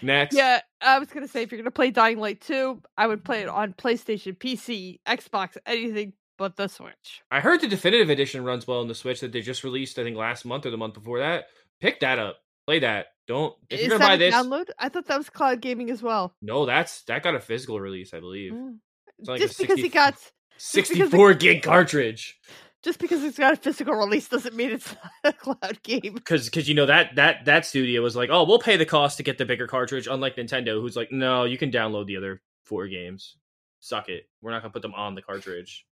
Next. Yeah, I was gonna say if you're gonna play Dying Light 2, I would play it on PlayStation, PC, Xbox, anything but the Switch. I heard the definitive edition runs well on the Switch that they just released, I think last month or the month before that. Pick that up. Play that. Don't if Is you're gonna buy this download? I thought that was cloud gaming as well. No, that's that got a physical release, I believe. Mm. Like just 60, because he got 64 gig cartridge just because it's got a physical release doesn't mean it's [laughs] not a cloud game. Because because you know that that that studio was like, oh, we'll pay the cost to get the bigger cartridge. Unlike Nintendo, who's like, no, you can download the other four games. Suck it. We're not gonna put them on the cartridge.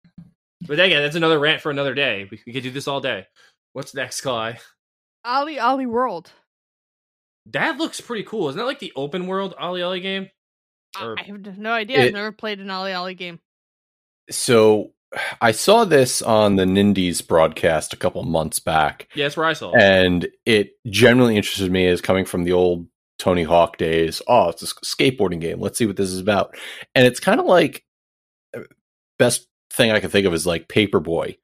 But again, that's another rant for another day. We, we could do this all day. What's next, Kai? Ali World. That looks pretty cool. Isn't that like the open world Ollie Ollie game? Or I have no idea. It- I've never played an Ollie Ollie game. So I saw this on the Nindies broadcast a couple months back, yeah, that's where I saw. it. and it genuinely interested me as coming from the old Tony Hawk days. Oh, it's a skateboarding game. Let's see what this is about. And it's kind of like uh, best thing I can think of is like Paperboy,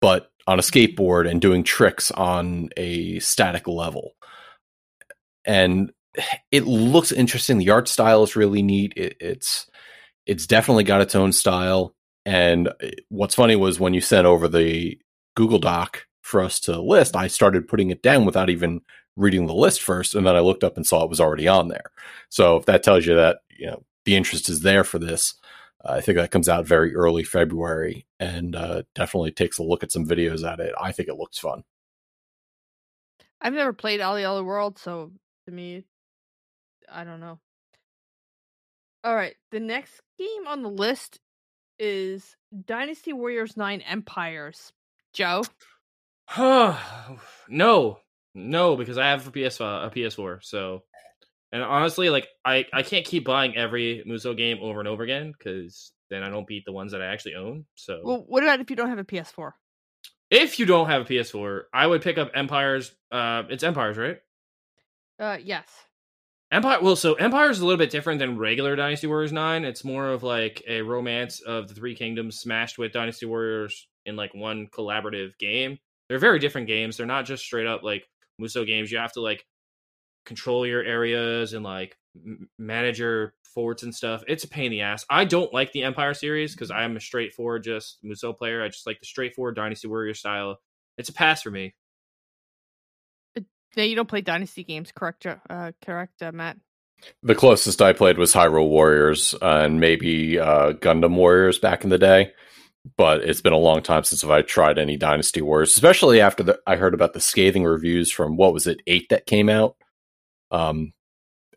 but on a skateboard and doing tricks on a static level. And it looks interesting. The art style is really neat. It, it's it's definitely got its own style. And uh, what's funny was when you sent over the Google Doc for us to list, I started putting it down without even reading the list first, and then I looked up and saw it was already on there. So if that tells you that you know the interest is there for this, uh, I think that comes out very early February, and uh, definitely takes a look at some videos at it. I think it looks fun. I've never played Ollie Ollie World, so to me, I don't know. All right, the next game on the list is Dynasty Warriors 9 Empires. Joe? Huh. [sighs] no, no, because I have a PS a PS4. So, and honestly, like I I can't keep buying every Musou game over and over again because then I don't beat the ones that I actually own. So, Well, what about if you don't have a PS4? if you don't have a PS4, I would pick up Empires. Uh, it's Empires, right? Uh, yes. Empire. Well, so Empire is a little bit different than regular Dynasty Warriors Nine. It's more of like a romance of the Three Kingdoms smashed with Dynasty Warriors in like one collaborative game. They're very different games. They're not just straight up like Musou games. You have to like control your areas and like m- manage your forts and stuff. It's a pain in the ass. I don't like the Empire series because I'm a straightforward just Musou player. I just like the straightforward Dynasty Warrior style. It's a pass for me. No, you don't play Dynasty games, correct? Uh, correct, uh, Matt. The closest I played was Hyrule Warriors uh, and maybe uh, Gundam Warriors back in the day. But it's been a long time since I tried any Dynasty Warriors, especially after the, I heard about the scathing reviews from what was it, eight that came out. Um,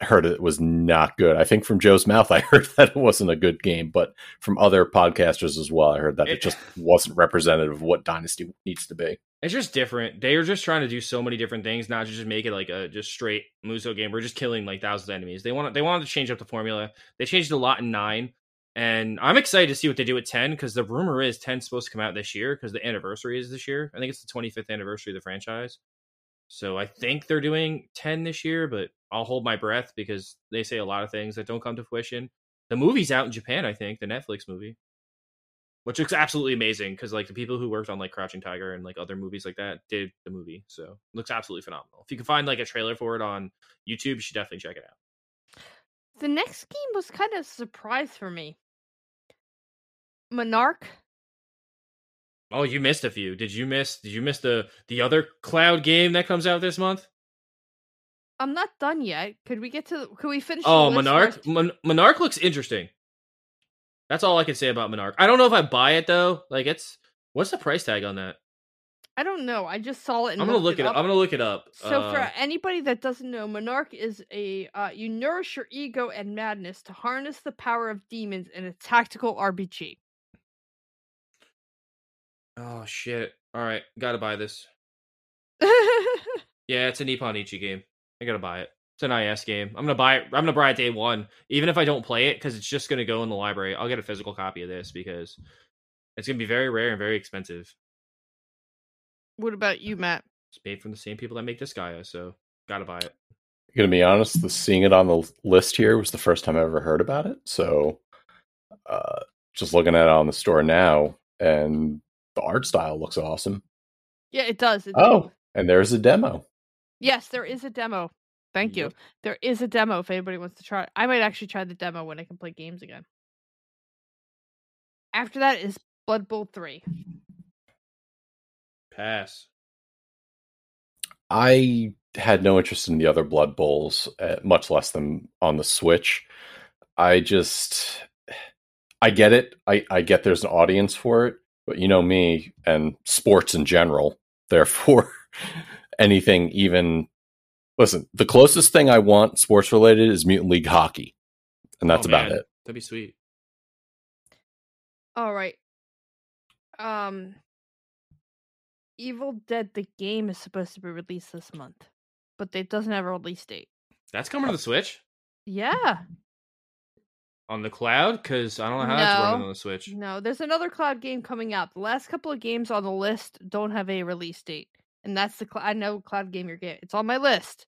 I heard it was not good. I think from Joe's mouth, I [laughs] heard that it wasn't a good game, but from other podcasters as well, I heard that it, It- just wasn't representative of what Dynasty needs to be. It's just different. They are just trying to do so many different things, not just make it like a just straight Musou game. We're just killing like thousands of enemies. They want they wanted to change up the formula. They changed a lot in nine, and I'm excited to see what they do at ten because the rumor is 10's supposed to come out this year because the anniversary is this year. I think it's the 25th anniversary of the franchise. So I think they're doing 10 this year, but I'll hold my breath because they say a lot of things that don't come to fruition. The movie's out in Japan, I think, the Netflix movie which looks absolutely amazing because like the people who worked on like Crouching Tiger and like other movies like that did the movie, so it looks absolutely phenomenal. If you can find like a trailer for it on YouTube, you should definitely check it out. The next game was kind of a surprise for me. Monarch. Oh, you missed a few. Did you miss? Did you miss the the other cloud game that comes out this month? I'm not done yet. Could we get to? Could we finish? Oh, Monarch. Mon- Monarch looks interesting. That's all I can say about Monarch. I don't know if I buy it though. Like, it's what's the price tag on that? I don't know. I just saw it. I'm gonna look it up. I'm gonna look it up. So Uh, for anybody that doesn't know, Monarch is a uh, you nourish your ego and madness to harness the power of demons in a tactical RPG. oh shit! All right, gotta buy this. [laughs] Yeah, it's a Nippon Ichi game. I gotta buy it. It's an IS game. I'm gonna buy it. I'm gonna buy it day one, even if I don't play it, because it's just gonna go in the library. I'll get a physical copy of this because it's gonna be very rare and very expensive. what about you, Matt? It's made from the same people that make Disgaea, so gotta buy it. Gonna be honest, the seeing it on the list here was the first time I ever heard about it. So, uh, just looking at it on the store now, and the art style looks awesome. Yeah, it does. It Oh, and there's a demo. yes, there is a demo. Thank you. There is a demo if anybody wants to try. I might actually try the demo when I can play games again. After that is Blood Bowl three. Pass. I had no interest in the other Blood Bowls, uh, much less than on the Switch. I just, I get it. I, I get there's an audience for it, but you know me and sports in general. Therefore, [laughs] anything even, listen, the closest thing I want sports related is Mutant League Hockey, and that's Oh, about it. That'd be sweet. All right. Um Evil Dead the game is supposed to be released this month, but it doesn't have a release date. That's coming to the Switch. Yeah. on the cloud because I don't know how that's running on the Switch. No, there's another cloud game coming out. The last couple of games on the list don't have a release date, and that's the cl- I know cloud game you're getting. It's on my list,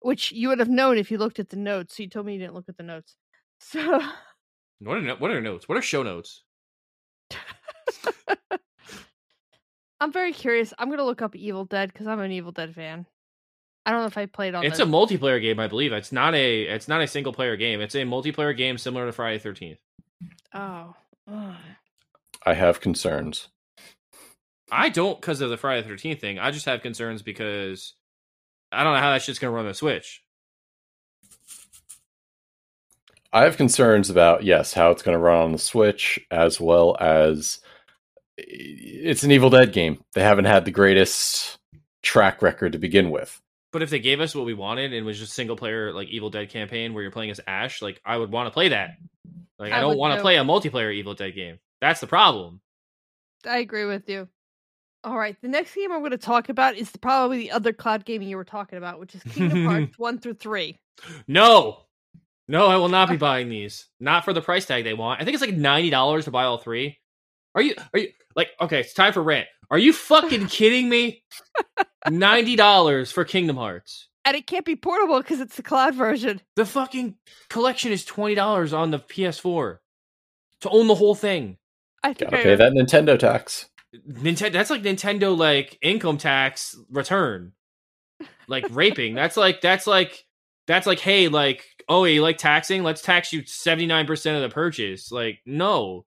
which you would have known if you looked at the notes. So you told me you didn't look at the notes. [laughs] So What are what are notes? What are show notes? [laughs] I'm very curious. I'm gonna look up Evil Dead because I'm an Evil Dead fan. I don't know if I played on. It's the- a multiplayer game, I believe. It's not a it's not a single player game. It's a multiplayer game similar to Friday Thirteenth. oh. Ugh. I have concerns. I don't because of the Friday Thirteenth thing. I just have concerns because I don't know how that shit's gonna run the Switch. I have concerns about yes, how it's going to run on the Switch, as well as eh, it's an Evil Dead game. They haven't had the greatest track record to begin with. But if they gave us what we wanted and was just single player like Evil Dead campaign where you're playing as Ash, like I would want to play that. Like I, I don't want to play a multiplayer Evil Dead game. That's the problem. I agree with you. All right, the next game I'm going to talk about is probably the other cloud gaming you were talking about, which is Kingdom [laughs] Hearts one through three. No. No, I will not be buying these. Not for the price tag they want. I think it's like ninety dollars to buy all three. Are you are you like okay, it's time for rant. Are you fucking [laughs] kidding me? Ninety dollars for Kingdom Hearts. And it can't be portable because it's the cloud version. The fucking collection is twenty dollars on the PS4 to own the whole thing. I think Gotta I pay that Nintendo tax. Nintendo that's like Nintendo like income tax return. Like raping. That's like that's like that's like hey like oh you like taxing? Let's tax you 79% of the purchase. Like no.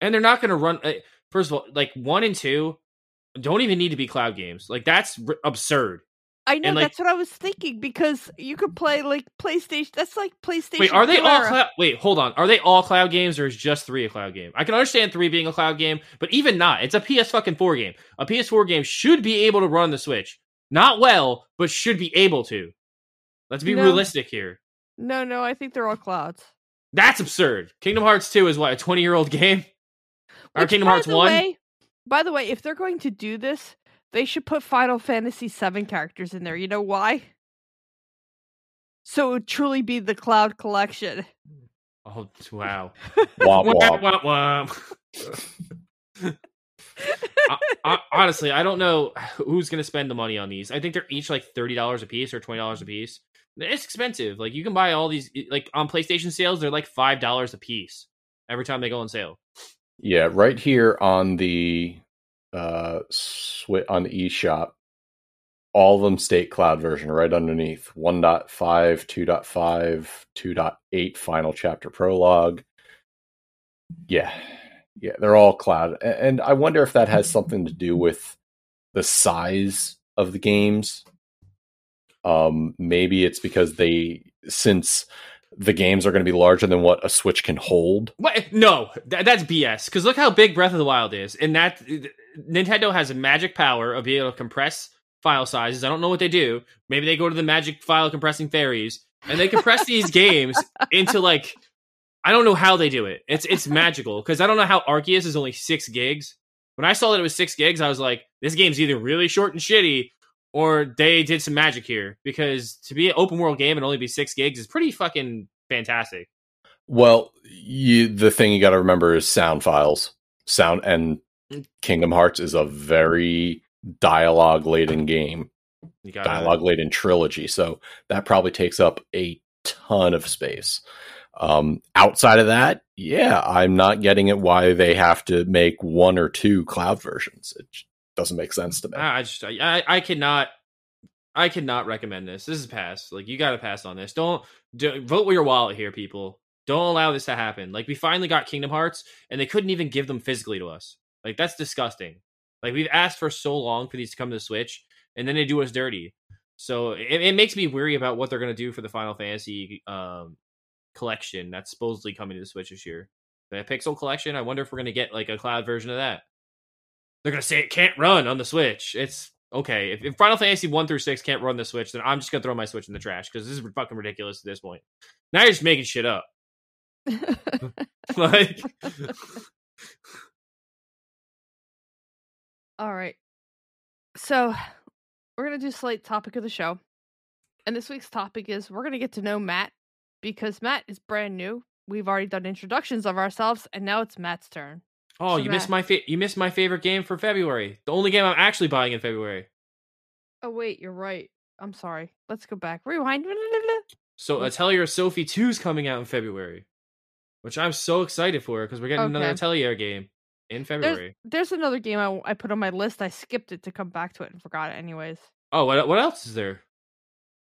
And they're not going to run uh, first of all like 1 and 2 don't even need to be cloud games. Like that's r- absurd. I know like- that's what I was thinking because you could play like PlayStation. That's like PlayStation. Wait, are they 2 all cloud? Wait, hold on. Are they all cloud games, or is just three a cloud game? I can understand three being a cloud game, but even not, it's a PS fucking four game. A PS4 game should be able to run the Switch, not well, but should be able to. Let's be No. realistic here. No, no, I think they're all clouds. That's absurd. Kingdom Hearts two is what a twenty year old [laughs] game. Or Kingdom Hearts one. way- by the way, if they're going to do this, they should put Final Fantasy VII characters in there. You know why? So it would truly be the Cloud Collection. Oh wow. Womp [laughs] Wah, womp. wah, wah. I- I- honestly, I don't know who's going to spend the money on these. I think they're each like thirty dollars a piece or twenty dollars a piece. It's expensive. Like you can buy all these like on PlayStation sales. They're like five dollars a piece every time they go on sale. Yeah, right here on the uh on the eShop, all of them state cloud version right underneath 1.5, 2.5, 2.8 final chapter prologue. Yeah. Yeah, they're all cloud. And I wonder if that has something to do with the size of the games. Um maybe it's because they since the games are going to be larger than what a Switch can hold. What? No, that, that's BS. Because look how big Breath of the Wild is, and that Nintendo has a magic power of being able to compress file sizes. I don't know what they do. Maybe they go to the magic file compressing fairies, and they compress [laughs] these games into like I don't know how they do it. It's it's magical because I don't know how Arceus is only six gigs. When I saw that it was six gigs, I was like, this game's either really short and shitty, or they did some magic here. Because to be an open world game and only be six gigs is pretty fucking fantastic. Well, you, the thing you got to remember is sound files. Sound and Kingdom Hearts is a very dialogue laden game, dialogue laden trilogy. So that probably takes up a ton of space. Um, outside of that, yeah, I'm not getting it why they have to make one or two cloud versions. It doesn't make sense to me. I just I I cannot I cannot recommend this. This is pass. Like you got to pass on this. Don't do, vote with your wallet here, people. Don't allow this to happen. Like we finally got Kingdom Hearts, and they couldn't even give them physically to us. Like that's disgusting. Like we've asked for so long for these to come to the Switch, and then they do us dirty. So it, it makes me weary about what they're gonna do for the Final Fantasy um, collection that's supposedly coming to the Switch this year. The Pixel collection. I wonder if we're gonna get like a cloud version of that they're gonna say it can't run on the Switch. It's okay. If, if Final Fantasy one through six can't run the Switch, then I'm just gonna throw my Switch in the trash because this is fucking ridiculous at this point. Now you're just making shit up. [laughs] [laughs] like, [laughs] All right. So we're gonna do slight topic of the show. And this week's topic is we're gonna get to know Matt because Matt is brand new. We've already done introductions of ourselves, and now it's Matt's turn. Oh, So you missed my fa- you missed my favorite game for February. The only game I'm actually buying in February. Oh wait, you're right. I'm sorry. Let's go back. Rewind. [laughs] So. Atelier Sophie 2 is coming out in February, which I'm so excited for because we're getting another Okay. Atelier game in February. There's another game I, I put on my list. I skipped it to come back to it and forgot it anyways. Oh, what what else is there?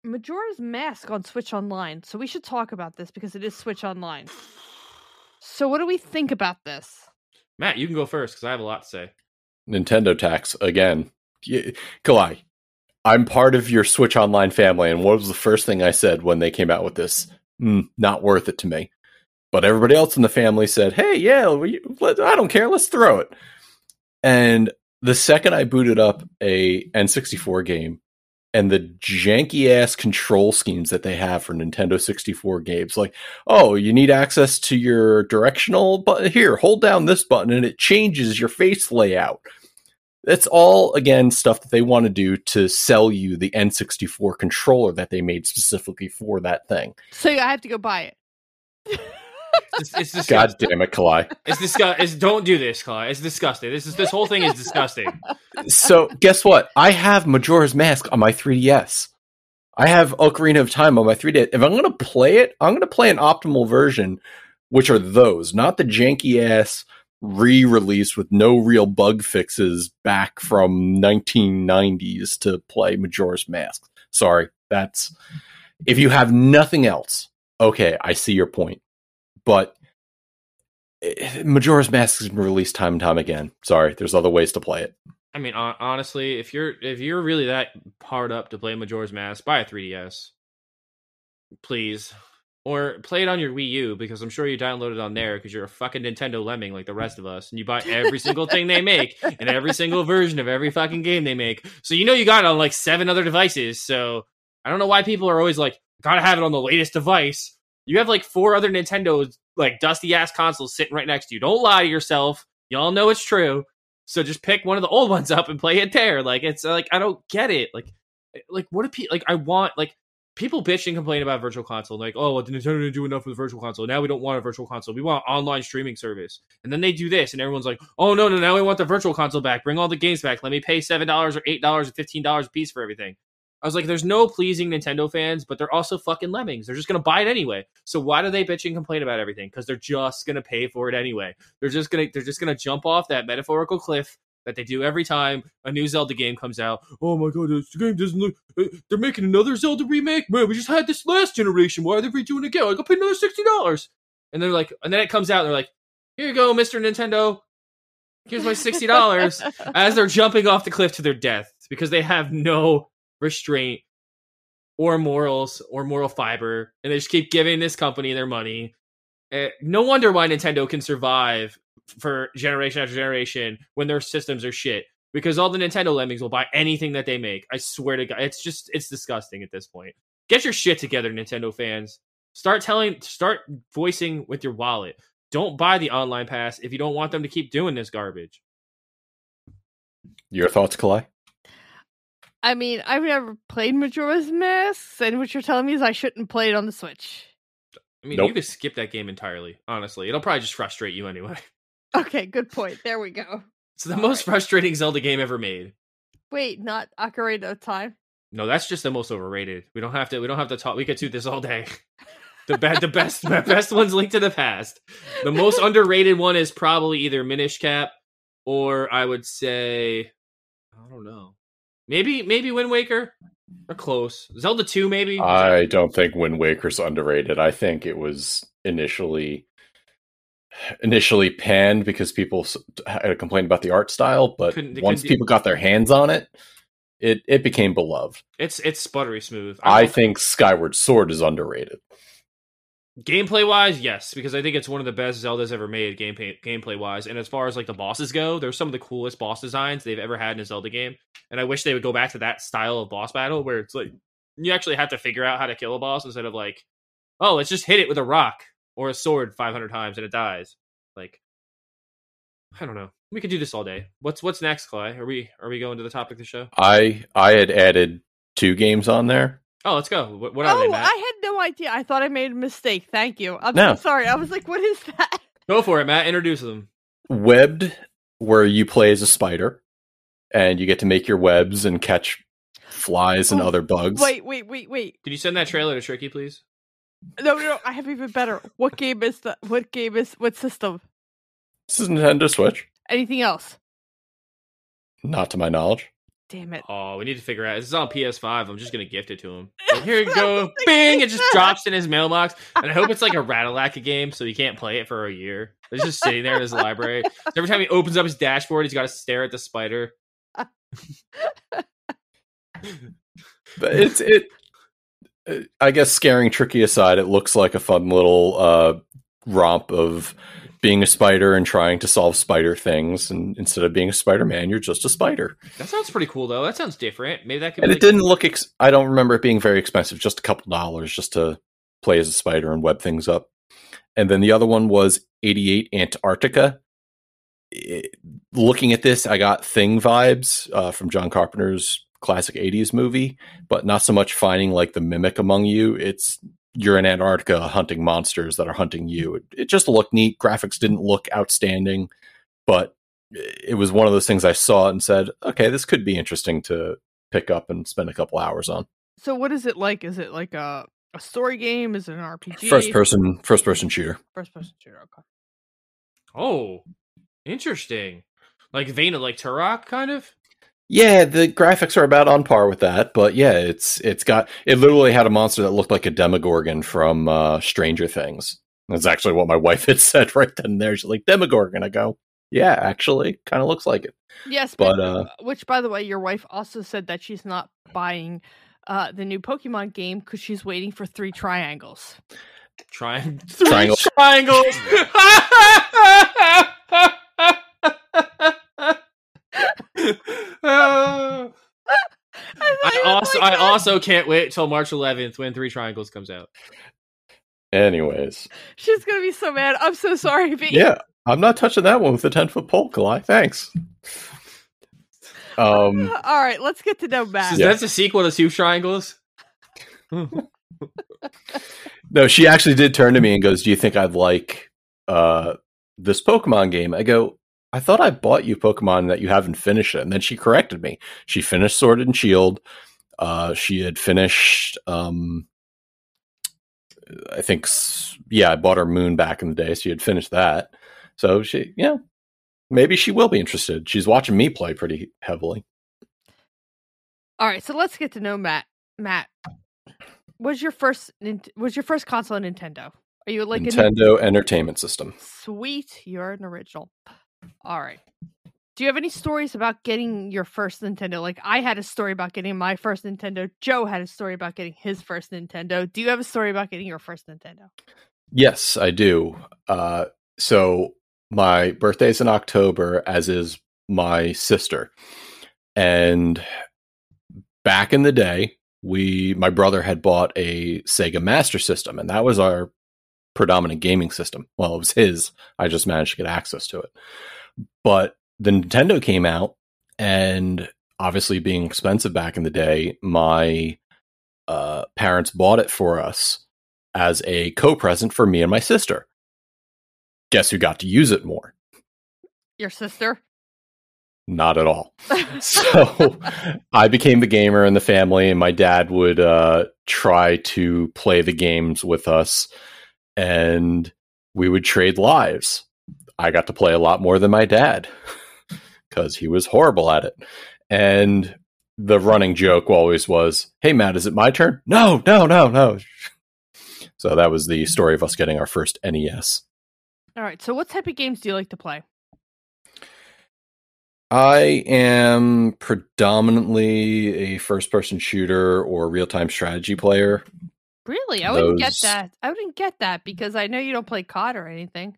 Majora's Mask on Switch Online. So we should talk about this because it is Switch Online. So what do we think about this? Matt, you can go first because I have a lot to say. Nintendo tax again. Y- Kalai, I'm part of your Switch Online family, and what was the first thing I said when they came out with this? Mm, not worth it to me. But everybody else in the family said, "Hey, yeah, we, let, I don't care. Let's throw it." And the second I booted up a N64 game, and the janky ass control schemes that they have for Nintendo 64 games, like, oh, you need access to your directional button here, hold down this button, and it changes your face layout. That's all again stuff that they want to do to sell you the N64 controller that they made specifically for that thing. So I have to go buy it. [laughs] It's, it's God damn it, Kalai. It's disgusting. It's, don't do this, Clyde. It's disgusting. This is this whole thing is disgusting. so guess what? I have Majora's Mask on my 3DS. I have Ocarina of Time on my 3DS. If I'm going to play it, I'm going to play an optimal version, which are those, not the janky ass re-release with no real bug fixes back from 1990s to play Majora's Mask. Sorry, that's if you have nothing else. Okay, I see your point, but eh, Majora's Mask has been released time and time again. Sorry, there's other ways to play it. I mean, honestly, if you're if you're really that hard up to play Majora's Mask, buy a 3DS, please, or play it on your Wii U because I'm sure you downloaded on there because you're a fucking Nintendo lemming like the rest of us, and you buy every single thing they make and every single version of every fucking game they make. So you know you got it on like seven other devices. So I don't know why people are always like, gotta have it on the latest device. You have like four other Nintendo like dusty ass consoles sitting right next to you. Don't lie to yourself. Y'all know it's true. So just pick one of the old [laughs] ones up and play it there. Like it's uh, like I don't get it. Like eh, like what do people like? I want like people bitch and complain about virtual console. Like oh, well, Nintendo didn't do enough with virtual console. Now we don't want a virtual console. We want online streaming service. And then they do this, and everyone's like, oh no no, now we want the virtual console back. Bring all the games back. Let me pay seven dollars or eight dollars or fifteen dollars a piece for everything. I was like, there's no pleasing Nintendo fans, but they're also fucking lemmings. They're just gonna buy it anyway. So why do they bitch and complain about everything? Because they're just gonna pay for it anyway. They're just gonna they're just gonna jump off that metaphorical cliff that they do every time a new Zelda game comes out. Oh my god, this game doesn't look. uh, They're making another Zelda remake. Man, we just had this last generation. Why are they redoing it again? I got to pay another sixty dollars. And they're like, and then it comes out. and They're like, here you go, Mister Nintendo. Here's my sixty dollars. [laughs] as they're jumping off the cliff to their death because they have no restraint or morals or moral fiber, and they just keep giving this company their money. Eh, no wonder why Nintendo can survive for generation after generation when their systems are shit. Because all the Nintendo lemmings will buy anything that they make. I swear to God, it's just it's disgusting at this point. Get your shit together, Nintendo fans. Start telling, start voicing with your wallet. Don't buy the online pass if you don't want them to keep doing this garbage. Your thoughts, Kalai? I mean, I've never played Majora's Mask, and what you're telling me is I shouldn't play it on the Switch. I mean, Nope. you could skip that game entirely. Honestly, it'll probably just frustrate you anyway. [laughs] Okay, good point. There we go. It's the All most right. frustrating Zelda game ever made. Wait, not Ocarina of Time. No, that's just the most overrated. We don't have to. We don't have to talk. We could do this all day. [laughs] The best, the best, the best one's Link to the Past. The most underrated one is probably either Minish Cap, or I would say, I don't know, maybe maybe Wind Waker. Or close. Zelda Two, maybe. I don't think Wind Waker's underrated. I think it was initially initially panned because people had a complaint about the art style, but Couldn't- once couldn't do- people got their hands on it, it it became beloved. It's it's sputtery smooth. I don't- think Skyward Sword is underrated. Gameplay wise, yes, because I think it's one of the best Zeldas ever made gameplay gameplay wise. And as far as like the bosses go, they're some of the coolest boss designs they've ever had in a Zelda game. And I wish they would go back to that style of boss battle where it's like you actually have to figure out how to kill a boss instead of like, oh, let's just hit it with a rock or a sword 500 times and it dies. Like, I don't know. We could do this all day. What's what's next, Clay? Are we are we going to the topic of the show? I I had added two games on there. Oh, let's go. What, what are oh, they, Matt? I had no idea. I thought I made a mistake. Thank you. I'm No. so sorry. I was like, what is that? Go for it, Matt. Introduce them. Webbed, where you play as a spider, and you get to make your webs and catch flies and Oh, other bugs. Wait, wait, wait, wait. Did you send that trailer to Tricky, please? No, no, no. I have even better. What game is the? What game is? What system? This is Nintendo Switch, Anything else? not to my knowledge. Damn it. Oh, we need to figure out. This is on PS5. I'm just gonna gift it to him. [laughs] Like, Here you go. Bing! It just drops in his mailbox. And I hope it's like a [laughs] Ratalaika game, so he can't play it for a year. It's just sitting there in his library. [laughs] So every time he opens up his dashboard, he's got to stare at the spider. But it's it. uh, I guess scaring Tricky aside, it looks like a fun little uh, romp of being a spider and trying to solve spider things. And instead of being a Spider Man, you're just a spider. That sounds pretty cool, though. That sounds different. Maybe that could. And be it didn't look. Ex- I don't remember it being very expensive. Just a couple dollars just to play as a spider and web things up. And then the other one was 88 Antarctica. It- looking at this, I got Thing vibes uh, from John Carpenter's classic 80s movie, but not so much finding like the mimic among you. It's you're in Antarctica hunting monsters that are hunting you. It, it just looked neat. Graphics didn't look outstanding, but it was one of those things I saw and said, okay, this could be interesting to pick up and spend a couple hours on. So what is it like? Is it like a a story game? Is it an RPG? First person, first person shooter. First person shooter. Okay. Oh, interesting. Like vein of like Turok, kind of. Yeah, the graphics are about on par with that, but yeah, it's it's got it literally had a monster that looked like a Demogorgon from uh, Stranger Things. That's actually what my [laughs] wife had said right then and there. She's like Demogorgon. I go, yeah, actually, kind of looks like it. Yes, But, but, uh, which by the way, your wife also said that she's not buying uh the new Pokemon game because she's waiting for three triangles. Trying [laughs] three Triangle. triangles. [laughs] Uh, I also I also can't wait till March 11th when Three Triangles comes out. Anyways, she's gonna be so mad. I'm so sorry, B. yeah, I'm not touching that one with a ten foot pole, Kalai. Thanks. Um, [laughs] All right, let's get to know Matt. So Yeah. That's a sequel to Two Triangles. [laughs] no, she actually did turn to me and goes, "Do you think I'd like uh, this Pokemon game?" I go, "I thought I bought you Pokemon that you haven't finished it." And then she corrected me. She finished Sword and Shield. Uh, she had finished. Um, I think, yeah, I bought her Moon back in the day. She had finished that, so she, yeah, maybe she will be interested. She's watching me play pretty heavily. All right, so let's get to know Matt. Matt, was your first was your first console a Nintendo? Are you like a Nintendo Entertainment System. sweet? You're an original. All right. Do you have any stories about getting your first Nintendo? Like I had a story about getting my first Nintendo. Joe had a story about getting his first Nintendo. Do you have a story about getting your first Nintendo? Yes, I do. Uh, so my birthday's in October, as is my sister. And back in the day, we my brother had bought a Sega Master System, and that was our predominant gaming system. Well, it was his. I just managed to get access to it. But the Nintendo came out, and obviously being expensive back in the day, my uh, parents bought it for us as a co-present for me and my sister. Guess who got to use it more? Your sister? Not at all. [laughs] So I became the gamer in the family, and my dad would uh, try to play the games with us, and we would trade lives. I got to play a lot more than my dad [laughs] because he was horrible at it. And the running joke always was, "Hey, Matt, is it my turn?" No, no, no, no. [laughs] So that was the story of us getting our first NES. All right. So what type of games do you like to play? I am predominantly a first person shooter or real time strategy player. Really? I wouldn't get that. I wouldn't get that because I know you don't play COD or anything.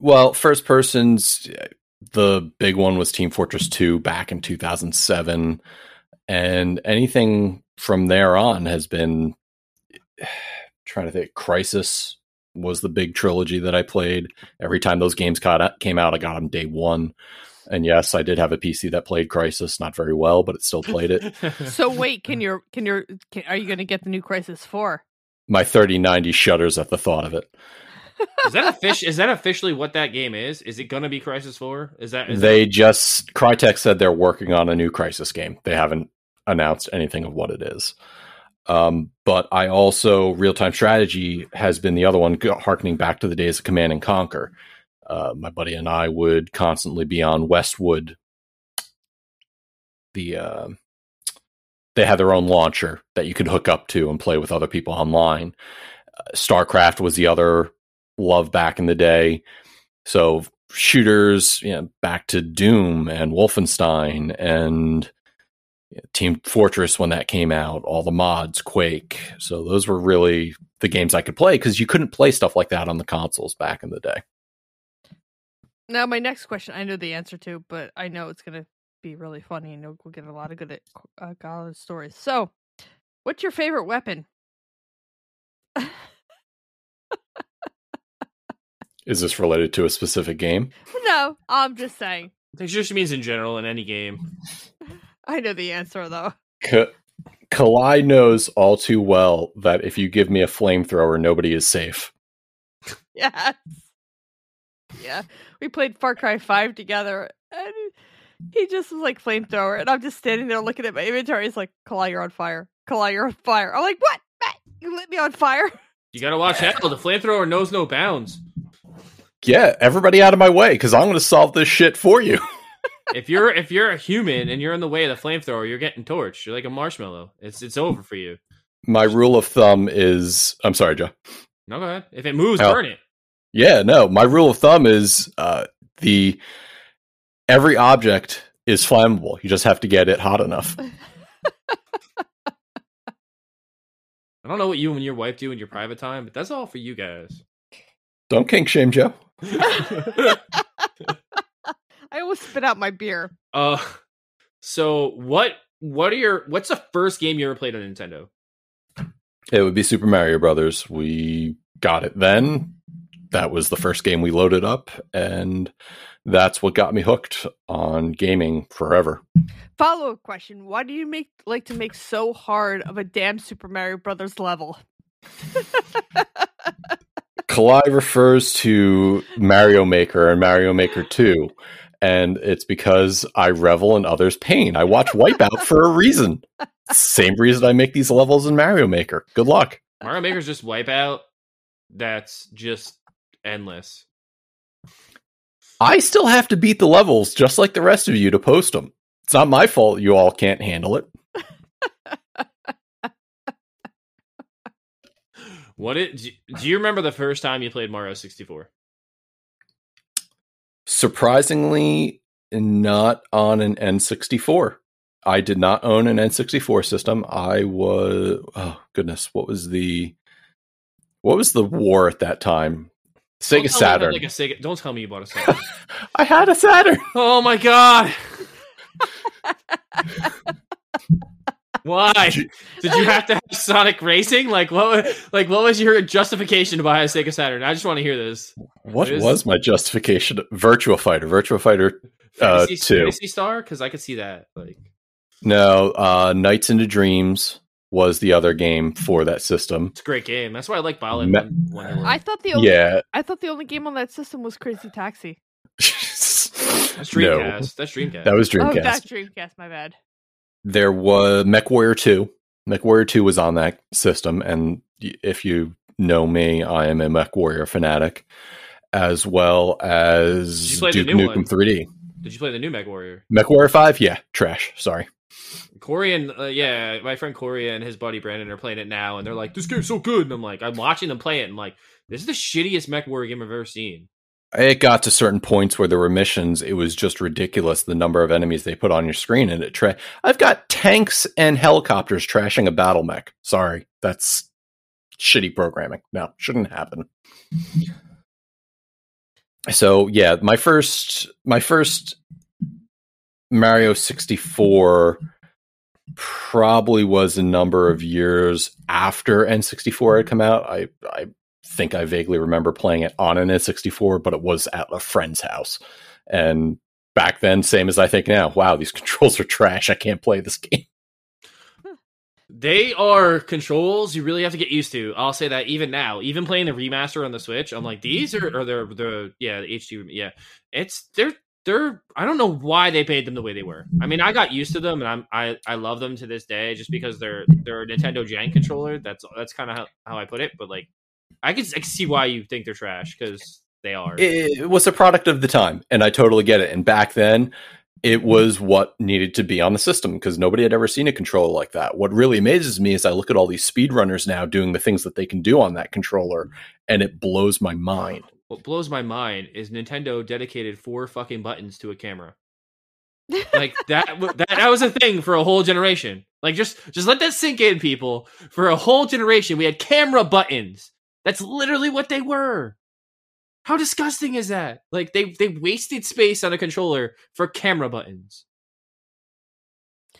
Well, first person's the big one was Team Fortress 2 back in 2007 and anything from there on has been [sighs] trying to think Crysis was the big trilogy that I played. Every time those games caught, came out I got them day 1. And yes, I did have a PC that played Crysis not very well, but it still played it. [laughs] So wait, can your can your can, are you going to get the new Crysis Four? my 3090 shudders at the thought of it. Is that offic- Is that officially what that game is? Is it going to be Crysis Four? Is that is they just Crytek said they're working on a new Crysis game. They haven't announced anything of what it is. Um, but I also real time strategy has been the other one, harkening back to the days of Command and Conquer. Uh, my buddy and I would constantly be on Westwood. The uh, they had their own launcher that you could hook up to and play with other people online. Uh, StarCraft was the other love back in the day. So shooters, you know, back to Doom and Wolfenstein and Team Fortress when that came out, all the mods, Quake. So those were really the games I could play because you couldn't play stuff like that on the consoles back in the day. Now, my next question, I know the answer to, but I know it's going to be really funny and we'll get a lot of good uh, stories. So, what's your favorite weapon? [laughs] Is this related to a specific game? No, I'm just saying. It just means in general in any game. [laughs] I know the answer though. K- Kalai knows all too well that if you give me a flamethrower, nobody is safe. [laughs] Yes. Yeah. We played Far Cry 5 together and he just was like flamethrower and I'm just standing there looking at my inventory. He's like, Kalai, you're on fire. Kalai, you're on fire. I'm like, what? Matt, you lit me on fire? You gotta watch [laughs] out. The flamethrower knows no bounds. Yeah, everybody out of my way because I'm going to solve this shit for you. [laughs] if you're if you're a human and you're in the way of the flamethrower, you're getting torched. You're like a marshmallow. It's it's over for you. My rule of thumb is I'm sorry, Joe. No, go ahead. If it moves, Oh. burn it. Yeah, no. My rule of thumb is uh, the every object is flammable. You just have to get it hot enough. [laughs] I don't know what you and your wife do in your private time, but that's all for you guys. Don't kink shame Joe. [laughs] I almost spit out my beer. uh, so what? What are your? What's the first game you ever played on Nintendo? It would be Super Mario Brothers. We got it then. That was the first game we loaded up, and that's what got me hooked on gaming forever. Follow up question: Why do you make like to make so hard of a damn Super Mario Brothers level? [laughs] Kalai refers to Mario Maker and Mario Maker 2, and it's because I revel in others' pain. I watch Wipeout for a reason. Same reason I make these levels in Mario Maker. Good luck. Mario Maker's just Wipeout. That's just endless. I still have to beat the levels just like the rest of you to post them. It's not my fault you all can't handle it. [laughs] What it? Do do you remember the first time you played Mario 64? Surprisingly, not on an N64. I did not own an N64 system. I was oh goodness, what was the what was the war at that time? Sega Don't tell me you had, Saturn. Like a Sega. Don't tell me you bought a [laughs] Saturn. I had a Saturn. oh my god! [laughs] Why [laughs] did you have to have Sonic Racing? Like what? Like what was your justification to buy a Sega Saturn? I just want to hear this. What It is- was my justification? Virtua Fighter. Virtua Fighter. Uh, Fantasy, two. Phantasy Star, because I could see that. Like No, uh, Nights into Dreams was the other game for that system. it's a great game. That's why I like Violent Me- I thought the only Yeah. I thought the only game on that system was Crazy Taxi. [laughs] That's no, Dreamcast. That's Dreamcast. that was Oh, Dreamcast. that's Dreamcast. My bad. There was MechWarrior 2. MechWarrior 2 was on that system, and if you know me, I am a MechWarrior fanatic, as well as Duke Nukem one? 3D. Did you play the new Mech Warrior? MechWarrior 5, yeah, trash. Sorry. Corey and uh, yeah, my friend Corey and his buddy Brandon are playing it now, and they're like, "This game's so good," and I'm like, I'm watching them play it, and I'm like, "This is the shittiest Mech Warrior game I've ever seen." It got to certain points where there were missions. It was just ridiculous the number of enemies they put on your screen, and it. Tra- I've got tanks and helicopters trashing a battle mech. Sorry, that's shitty programming. No, shouldn't happen. So yeah, my first my first Mario sixty four probably was a number of years after N sixty four had come out. I I think I vaguely remember playing it on an N64, but it was at a friend's house. And back then, same as I think now, wow, these [laughs] controls are trash. I can't play this game. They are controls you really have to get used to. I'll say that even now, even playing the remaster on the Switch, I'm like these are or they're the yeah the HD yeah it's they're they're I don't know why they made them the way they were. I mean I got used to them and I'm I I love them to this day just because they're they're a Nintendo Gen controller. That's that's kind of how, how I put it. But like I can I can see why you think they're trash because they are. It was a product of the time, and I totally get it. And back then, it was what needed to be on the system because nobody had ever seen a controller like that. What really amazes me is I look at all these speedrunners now doing the things that they can do on that controller, and it blows my mind. What blows my mind is Nintendo dedicated four fucking buttons to a camera. [laughs] like that, that that was a thing for a whole generation. Like just just let that sink in, people. For a whole generation, we had camera buttons. That's literally what they were. How disgusting is that? Like they they wasted space on a controller for camera buttons.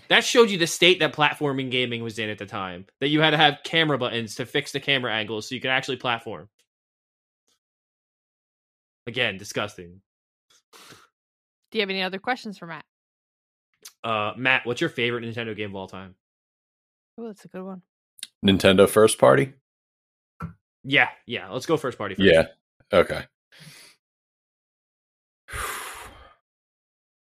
That showed you the state that platforming gaming was in at the time. That you had to have camera buttons to fix the camera angles so you could actually platform. Again, disgusting. Do you have any other questions for Matt? Uh, Matt, what's your favorite Nintendo game of all time? Oh, that's a good one. Nintendo first party? Yeah, yeah. Let's go first party first. Yeah. Okay. [sighs]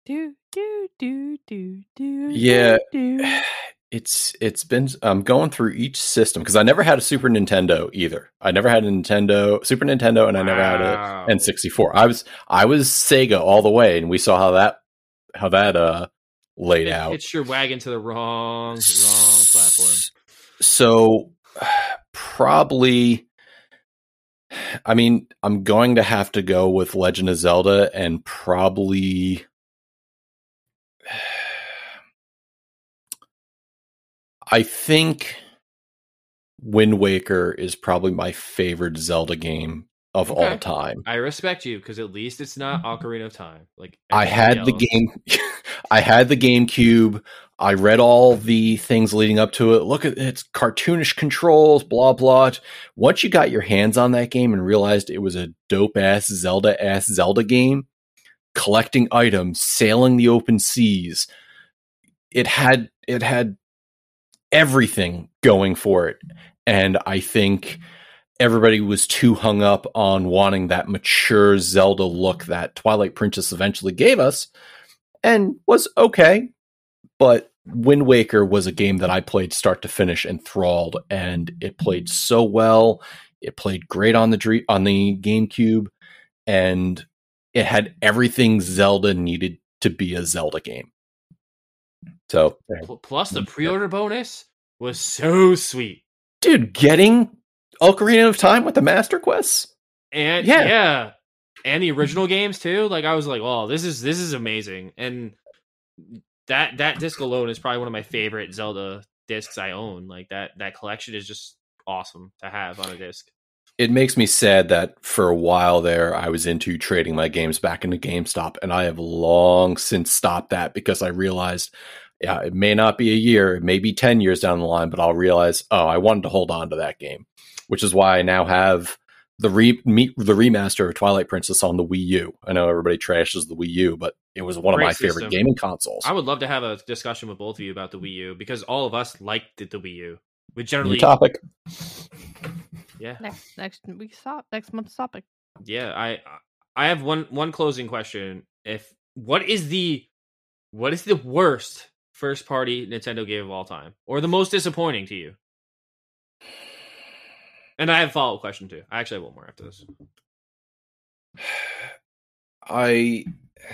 Do do do do do. Yeah. Do, do. [sighs] It's it's been I'm going through each system because I never had a Super Nintendo either. I never had a Nintendo Super Nintendo and I never had a N64. I was I was Sega all the way and we saw how that how that uh laid It- out. It's your wagon to the wrong wrong platform. So [sighs] probably I mean, I'm going to have to go with Legend of Zelda and probably [sighs] I think Wind Waker is probably my favorite Zelda game of all time. I respect you because at least it's not mm-hmm. Ocarina of Time. Like I had the game [laughs] I had the GameCube. I read all the things leading up to it. Look at it's cartoonish controls, blah blah. Once you got your hands on that game and realized it was a dope ass Zelda ass Zelda game, collecting items, sailing the open seas, it had it had everything going for it. And I think everybody was too hung up on wanting that mature Zelda look that Twilight Princess eventually gave us and was okay. But Wind Waker was a game that I played start to finish enthralled and it played so well. It played great on the dre- on the GameCube and it had everything Zelda needed to be a Zelda game. So, Plus the mm, pre-order bonus was so sweet. dude, getting Ocarina of Time with the Master Quests? And Yeah. yeah. And the original games too. Like I was like, "Oh, this is this is amazing." And that that disc alone is probably one of my favorite Zelda discs I own. Like that that collection is just awesome to have on a disc. it makes me sad that for a while there I was into trading my games back into GameStop and I have long since stopped that because I realized yeah, it may not be a year, it may be 10 years down the line, but I'll realize, oh, I wanted to hold on to that game, which is why I now have the re me, the remaster of Twilight Princess on the Wii U. I know everybody trashes the Wii U, but it was one of Great my favorite gaming consoles. I would love to have a discussion with both of you about the Wii U because all of us liked the Wii U. We New generally, topic. yeah, Next next week's top next month's topic. yeah. I I have one one closing question. If what is the what is the worst first party Nintendo game of all time, or the most disappointing to you? And I have a follow up question too. I actually have one more after this. [sighs] I [sighs]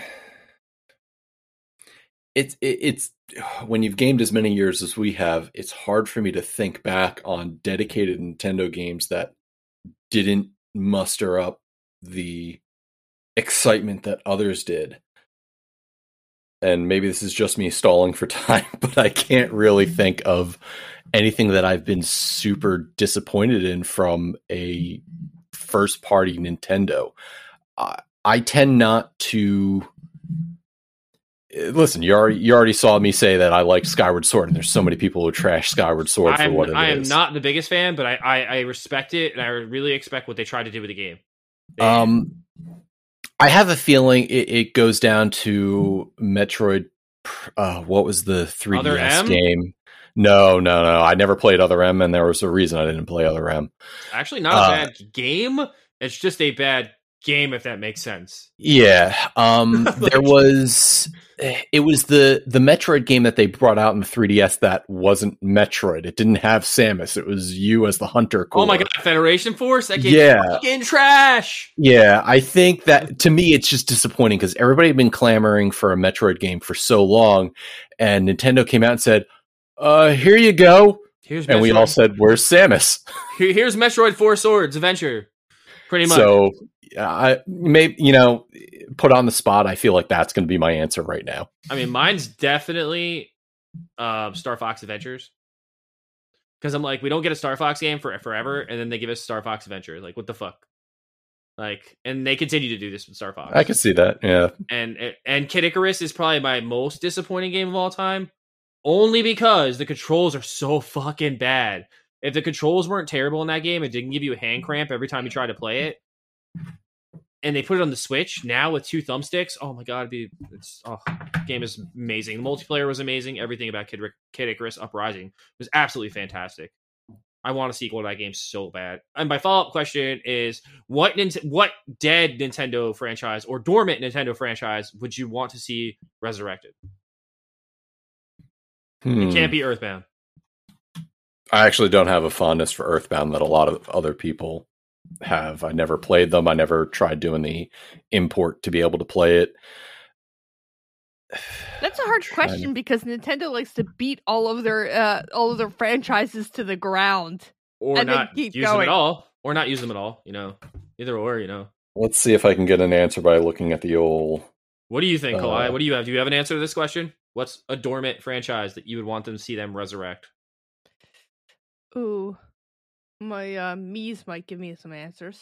it's it, it's [sighs] when you've gamed as many years as we have, it's hard for me to think back on dedicated Nintendo games that didn't muster up the excitement that others did. And maybe this is just me stalling for [laughs] time, but I can't really mm-hmm. think of anything that I've been super disappointed in from a first party Nintendo. I, I tend not to Uh, listen. You already you already saw me say that I like Skyward Sword, and there's so many people who trash Skyward Sword for I'm, what it is. I am not the biggest fan, but I, I I respect it, and I really expect what they try to do with the game. They- Um, I have a feeling it, it goes down to Metroid. Uh, what was the 3DS game? No, no, no. I never played Other M, and there was a reason I didn't play Other M. Actually, not a Uh, bad game. It's just a bad game, if that makes sense. Yeah, um, [laughs] there was. It was the the Metroid game that they brought out in the 3DS that wasn't Metroid. It didn't have Samus. It was you as the hunter. Oh my god, Federation Force? That game's Yeah. fucking trash. Yeah, I think that to me it's just disappointing because everybody had been clamoring for a Metroid game for so long, and Nintendo came out and said, "Uh, here you go," Here's and we all said, "Where's Samus?" [laughs] Here's Metroid Four Swords Adventure. Pretty much. So, I maybe you know, put on the spot. I feel like that's going to be my answer right now. I mean, mine's definitely uh, Star Fox Adventures. Because I'm like, we don't get a Star Fox game for forever, and then they give us Star Fox Adventure. Like, what the fuck? Like, and they continue to do this with Star Fox. I can see that. Yeah, and and Kid Icarus is probably my most disappointing game of all time, only because the controls are so fucking bad. If the controls weren't terrible in that game, it didn't give you a hand cramp every time you tried to play it, and they put it on the Switch now with two thumbsticks. Oh my god, be it's oh, game is amazing. The multiplayer was amazing. Everything about Kid, Kid Icarus Uprising was absolutely fantastic. I want a sequel to that game so bad. And my follow up question is: What what dead Nintendo franchise or dormant Nintendo franchise would you want to see resurrected? Hmm. It can't be Earthbound. I actually don't have a fondness for Earthbound that a lot of other people have. I never played them. I never tried doing the import to be able to play it. [sighs] That's a hard Trying to- question because Nintendo likes to beat all of their uh, all of their franchises to the ground. Or And not keep use them at all. Or not use them at all, you know. Either or, you know. Let's see if I can get an answer by looking at the old. What do you think, Uh, Kalai? What do you have? Do you have an answer to this question? What's a dormant franchise that you would want them to see them resurrect? Ooh, my uh, Mii's might give me some answers.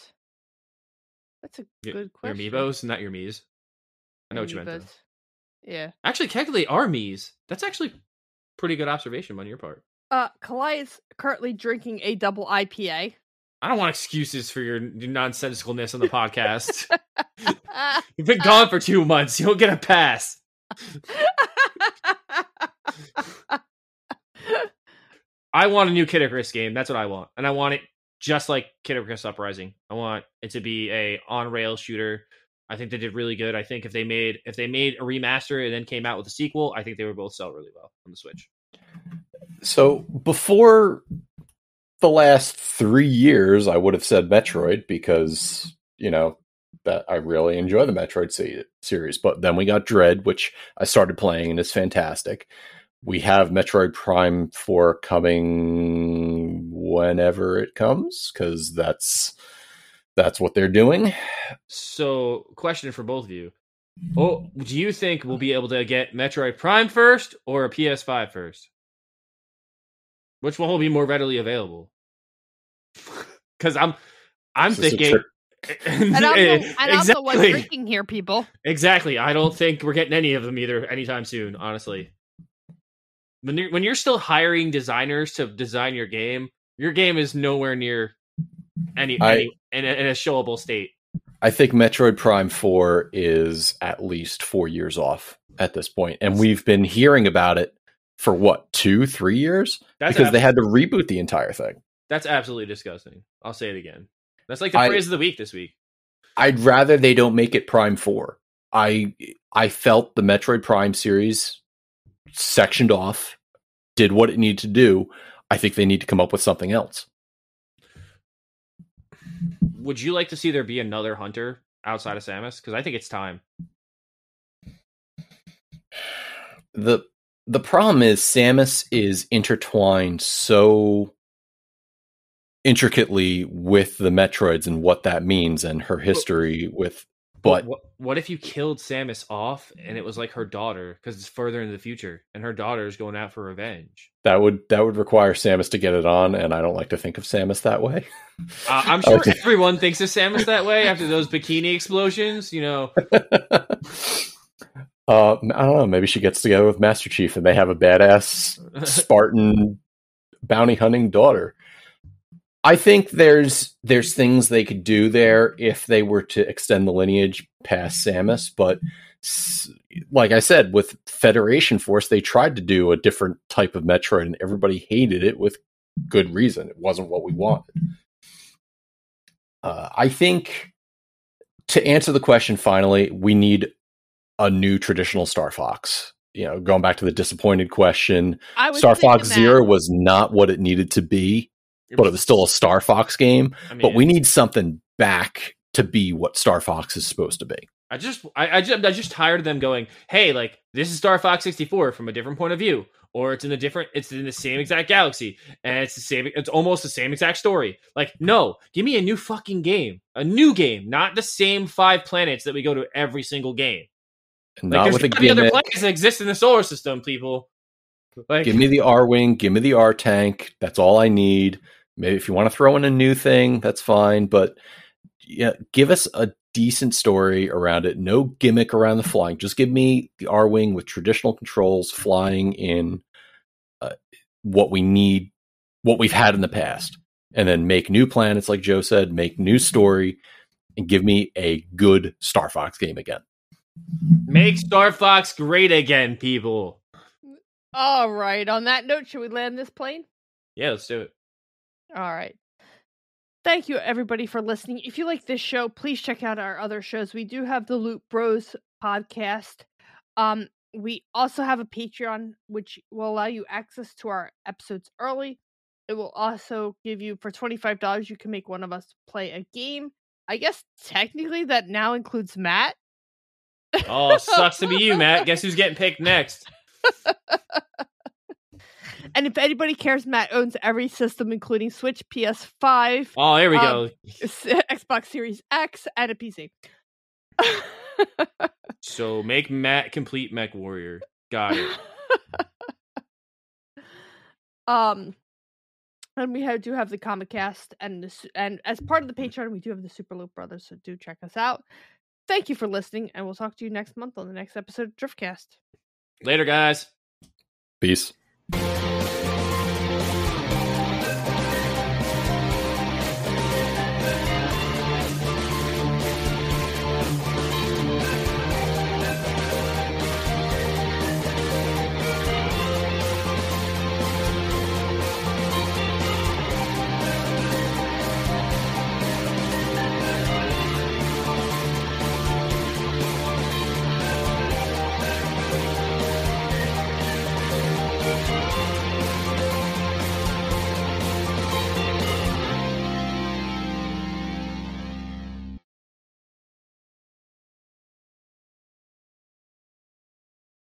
That's a Your, good question. your amiibos, not your Mii's. I know what you meant. though. Yeah. Actually, technically, are Mii's. That's actually pretty good observation on your part. Uh, Kalai is currently drinking a double IPA. I don't want excuses for your nonsensicalness on the podcast. [laughs] [laughs] You've been gone for two months. You don't get a pass. I want a new Kid Icarus game. That's what I want, and I want it just like Kid Icarus Uprising. I want it to be a on rail shooter. I think they did really good. I think if they made if they made a remaster and then came out with a sequel, I think they would both sell really well on the Switch. So before the last three years, I would have said Metroid because you know that I really enjoy the Metroid se- series. But then we got Dread, which I started playing and is fantastic. We have Metroid Prime 4 coming whenever it comes because that's that's what they're doing. So, question for both of you: Oh, do you think we'll be able to get Metroid Prime first or a PS5 first? Which one will be more readily available? [laughs] Because I'm, I'm thinking. [laughs] and also, eh, and also what's exactly. drinking here, people. Exactly. I don't think we're getting any of them either anytime soon. Honestly, when you're when you're still hiring designers to design your game, your game is nowhere near any, I- any in, a, in a showable state. I think Metroid Prime 4 is at least four years off at this point, and we've been hearing about it for what two, three years That's because ab- they had to reboot the entire thing. that's absolutely disgusting. I'll say it again. That's like the I- phrase of the week this week. I'd rather they don't make it Prime 4. I I felt the Metroid Prime series sectioned off, did what it needed to do. I think they need to come up with something else. Would you like to see there be another hunter outside of Samus? Because I think it's time. the The problem is Samus is intertwined so intricately with the Metroids and what that means and her history with but what, what if you killed Samus off and it was like her daughter because it's further into the future and her daughter is going out for revenge? that would that would require Samus to get it on and I don't like to think of Samus that way. [laughs] Uh, I'm sure Okay. everyone thinks of Samus that way after those bikini explosions. You know, [laughs] uh, I don't know. Maybe she gets together with Master Chief and they have a badass Spartan bounty hunting daughter. I think there's there's things they could do there if they were to extend the lineage past Samus, but like I said, with Federation Force, they tried to do a different type of Metroid, and everybody hated it with good reason. It wasn't what we wanted. Uh, I think to answer the question, finally, we need a new traditional Star Fox. You know, going back to the disappointed question, Star Fox Zero was not what it needed to be, but it was still a Star Fox game. I mean, but we need something back to be what Star Fox is supposed to be. I just, I, I just, I just tired of them going, "Hey, like this is Star Fox 64 from a different point of view, or it's in a different, it's in the same exact galaxy, and it's the same, it's almost the same exact story." Like, no, give me a new fucking game, a new game, not the same five planets that we go to every single game. Like, not with a gimmick. other planets that exist in the solar system, people. Like, give me the Arwing, give me the R tank. That's all I need. Maybe if you want to throw in a new thing, that's fine, but yeah, give us a decent story around it. No gimmick around the flying. Just give me the Arwing with traditional controls flying in uh, what we need, what we've had in the past, and then make new planets, like Joe said, make new story, and give me a good Star Fox game again. Make Star Fox great again, people. All right. On that note, should we land this plane? Yeah, let's do it. All right. Thank you, everybody, for listening. If you like this show, please check out our other shows. We do have the Loot Bros podcast. Um, we also have a Patreon, which will allow you access to our episodes early. It will also give you for twenty five dollars. You can make one of us play a game. I guess technically that now includes Matt. Oh, sucks to be you, Matt. Guess who's getting picked next? [laughs] And if anybody cares, Matt owns every system, including Switch, PS5. Oh, here we um, go. [laughs] Xbox Series X and a PC. [laughs] so make Matt complete MechWarrior. Got it. [laughs] um, and we have, do have the comic cast, and this, and as part of the Patreon, we do have the Super Loot Brothers. So do check us out. Thank you for listening, and we'll talk to you next month on the next episode of Driftcast. Later, guys. Peace. Thank you.